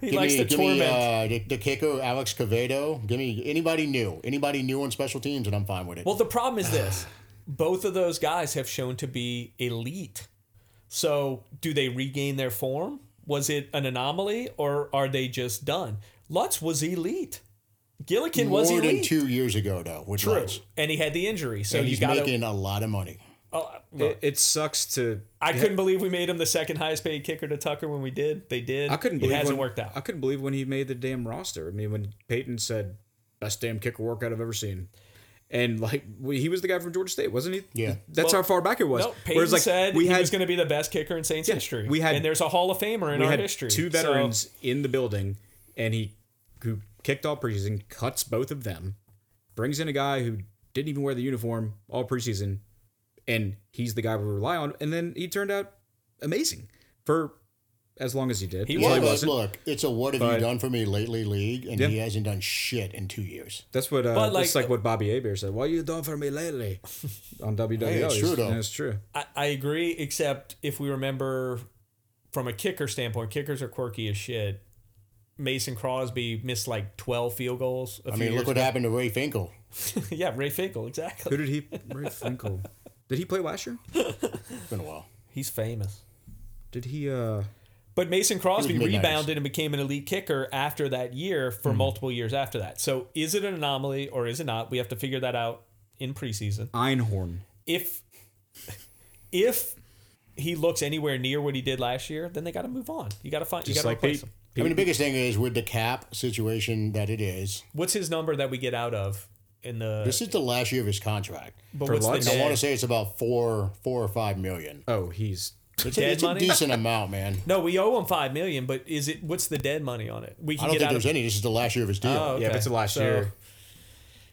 he give likes me, to give torment. me uh, the, the kicker, Alex Cavedo. Give me anybody new, anybody new on special teams, and I'm fine with it. Well, the problem is this: both of those guys have shown to be elite. So, do they regain their form? Was it an anomaly, or are they just done? Lutz was elite. Gillikin More was than elite. two years ago, though, which True, Lutz. and he had the injury, so And you he's got making a lot of money. Oh, uh, it, it sucks to. I couldn't believe we made him the second highest paid kicker to Tucker when we did. They did. I couldn't It believe hasn't when, worked out. I couldn't believe when he made the damn roster. I mean, when Payton said, "Best damn kicker workout I've ever seen," and like we- he was the guy from Georgia State, wasn't he? Yeah. That's Well, how far back it was. No, Payton Whereas, like, said we he had was going to be the best kicker in Saints history. we had- and there's a Hall of Famer in we our had history. two So- veterans in the building, and he who kicked all preseason, cuts both of them, brings in a guy who didn't even wear the uniform all preseason, and he's the guy we rely on. And then he turned out amazing for as long as he did. He Yeah, was. but wasn't. look, it's a what have But- you done for me lately league, and Yeah. he hasn't done shit in two years. That's what. Uh, But, that's like- like what Bobby Hebert said. What you done for me lately? On WWL. Hey, it's true, though. It's true. I, I agree, except if we remember from a kicker standpoint, kickers are quirky as shit. Mason Crosby missed like 12 field goals. I I mean, look what happened to Ray Finkel. yeah, Ray Finkel, exactly. Who did he? Ray Finkel. Did he play last year? It's been a while. He's famous. Did he? uh But Mason Crosby He was mid-nineties. rebounded and became an elite kicker after that year for multiple years after that. So is it an anomaly or is it not? We have to figure that out in preseason. Einhorn. If if he looks anywhere near what he did last year, then they got to move on. You got to find. You Just got to like replace Pete. him. I mean, the biggest thing is with the cap situation that it is. What's his number that we get out of in the? This is the last year of his contract. but for what's Lutz? the I want to say it's about four, four or five million. Oh, he's. It's, a, Dead it's a money? decent amount, man. No, we owe him five million, but is it what's the dead money on it? We I don't get think out there's of. any. This is the last year of his deal. Oh, Yeah, if it's the last So, year.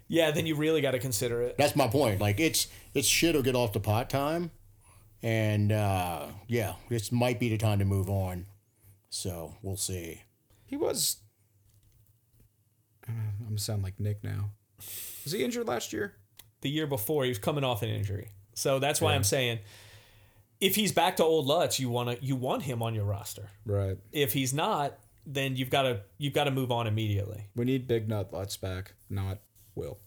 Yeah, then you really got to consider it. That's my point. Like it's it's shit or get off the pot time, and uh, yeah, this might be the time to move on. So we'll see. He was. Uh, I'm gonna sound like Nick now. Was he injured last year? the year before he was coming off an injury. So that's why I'm saying if he's back to old Lutz, you want to you want him on your roster. Right. If he's not, then you've got to you've got to move on immediately. We need Big Nut Lutz back, not Will.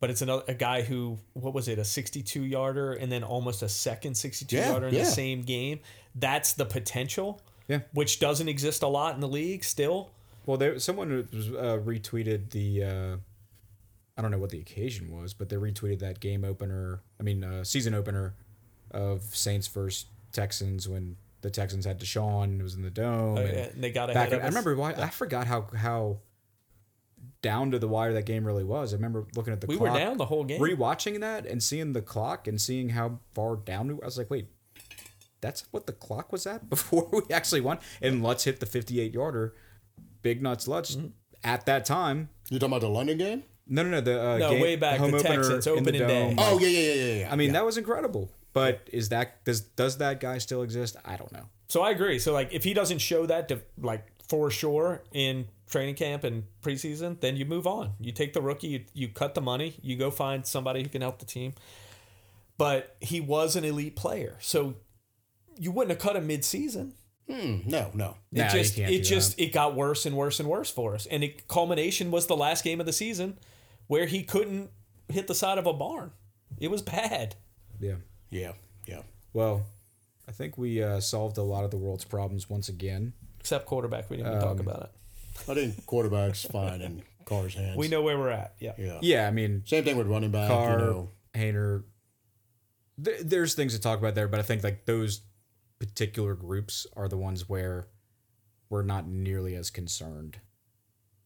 But it's another a guy who what was it a 62 yarder and then almost a second 62 Yeah, yarder in yeah. the same game. That's the potential. Yeah. Which doesn't exist a lot in the league still. Well, there someone was, uh, retweeted the. Uh, I don't know what the occasion was, but they retweeted that game opener. I mean, uh, season opener of Saints versus Texans when the Texans had Deshaun. It was in the dome. Uh, and and they got back ahead of I remember why I forgot how how down to the wire that game really was. I remember looking at the We were down the whole game. rewatching that and seeing the clock and seeing how far down we. I was like, wait, that's what the clock was at before we actually won. And Lutz hit the 58 yarder. Big nuts Lutz Mm-hmm. at that time. You talking about the London game? No, no, no. The uh, No, game, way back, home the opener Texans, in the opening day. dome. Oh yeah, yeah, yeah, yeah. yeah. I mean, that was incredible. But is that does does that guy still exist? I don't know. So I agree. So like if he doesn't show that to like for sure in training camp and preseason, then you move on. You take the rookie, you, you cut the money, you go find somebody who can help the team. But he was an elite player. So you wouldn't have cut him mid-season. Hmm, no, no. It Nah, just it do just it got worse and worse and worse for us. And it culmination was the last game of the season where he couldn't hit the side of a barn. It was bad. Yeah. Yeah, yeah. Well, I think we uh, solved a lot of the world's problems once again. Except quarterback, we didn't even Um, talk about it. I think quarterback's fine in Carr's hands. We know where we're at. Yeah. Yeah. Yeah, I mean, Same thing with running back. Carr, You know, Hayner. Th- there's things to talk about there, but I think like those particular groups are the ones where we're not nearly as concerned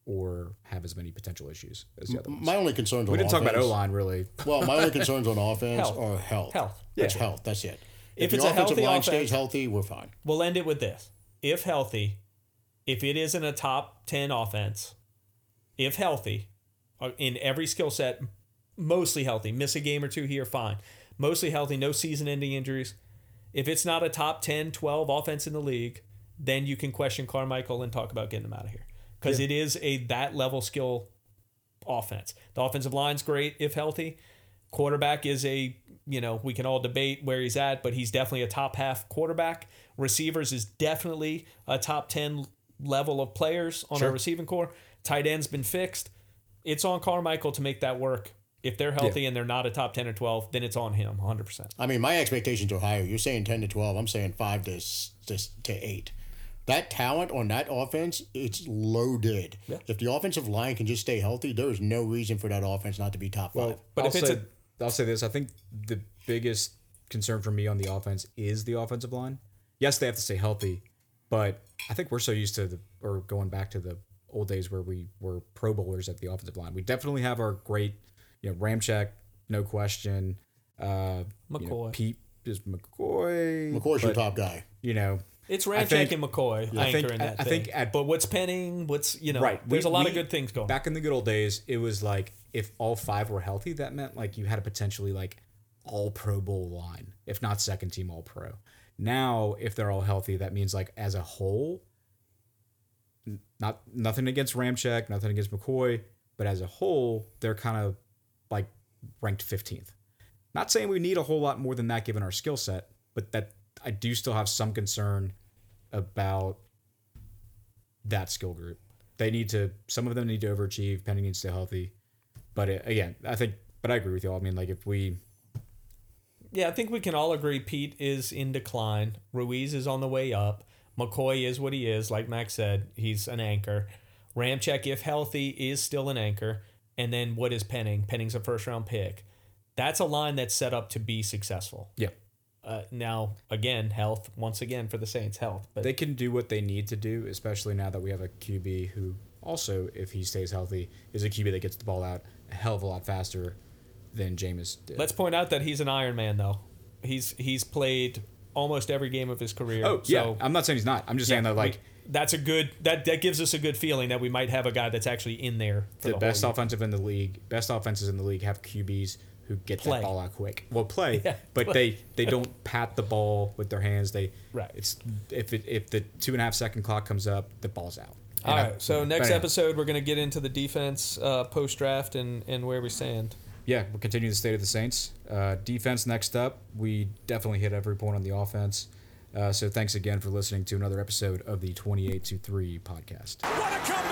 or have as many potential issues as the other ones. my only concerns we on didn't talk about offense- O line really. Well, my only concerns on offense Health. are health. Health. That's Yeah. health. That's it. If If, it's the a offensive healthy line offense- stays healthy, we're fine. We'll end it with this. If healthy, if it isn't a top 10 offense, if healthy, uh, in every skill set, mostly healthy, miss a game or two here, fine. Mostly healthy, no season ending injuries. If it's not a top 10, 12 offense in the league, then you can question Carmichael and talk about getting him out of here. Because it is a that level skill offense. The offensive line's great if healthy. Quarterback is a, you know, we can all debate where he's at, but he's definitely a top half quarterback. Receivers is definitely a top 10 level of players on our receiving core. Tight end's been fixed. It's on Carmichael to make that work. If they're healthy and they're not a top 10 or 12, then it's on him 100%. I mean, my expectations are higher. You're saying 10 to 12. I'm saying 5 to, to, to 8. That talent on that offense, it's loaded. Yeah. If the offensive line can just stay healthy, there is no reason for that offense not to be top five. But I'll if it's say, a- a, I'll say this: I think the biggest concern for me on the offense is the offensive line. Yes, they have to stay healthy, but I think we're so used to the or going back to the old days where we were Pro Bowlers at the offensive line. We definitely have our great, you know, Ramczyk, no question. Uh, you know, McCoy. Peat is McCoy. McCoy's your top guy. You know, It's I Ramczyk think- and McCoy I think- that I thing. think at- but what's Penning? What's, you know, right. there's we- a lot we- of good things going Back in the good old days, it was like if all five were healthy, that meant like you had a potentially like all Pro Bowl line, if not second team All Pro. Now, if they're all healthy, that means like as a whole, not nothing against Ramczyk, nothing against McCoy, but as a whole, they're kind of like ranked 15th. Not saying we need a whole lot more than that given our skill set, but that I do still have some concern about that skill group. They need to. Some of them need to overachieve. Penny needs to stay healthy. But uh again, I think. But I agree with you. all. I mean, like if we Yeah, I think we can all agree Peat is in decline. Ruiz is on the way up. McCoy is what he is. Like Max said, he's an anchor. Ramczyk, if healthy, is still an anchor. And then what is Penning? Penning's a first round pick. That's a line that's set up to be successful. yeah Uh, now, again, health, once again, for the Saints, health. But they can do what they need to do, especially now that we have a QB who also, if he stays healthy, is a QB that gets the ball out a hell of a lot faster than Jameis did. let's point out that he's an Iron Man, though. He's he's played almost every game of his career. oh yeah, so- I'm not saying he's not. I'm just saying that like we- that's a good that that gives us a good feeling that we might have a guy that's actually in there for the, the, best year. offensive in the league, best offenses in the league have QBs who get Play. that ball out quick. Well, play, Yeah, but play. they they don't pat the ball with their hands. They Right. It's if it, if the two and a half second clock comes up, the ball's out. All And I- so next episode we're gonna get into the defense uh, post draft and and where we stand. Yeah, we'll continue the state of the Saints. Uh, defense next up. We definitely hit every point on the offense. Uh, so thanks again for listening to another episode of the 28 to 3 podcast.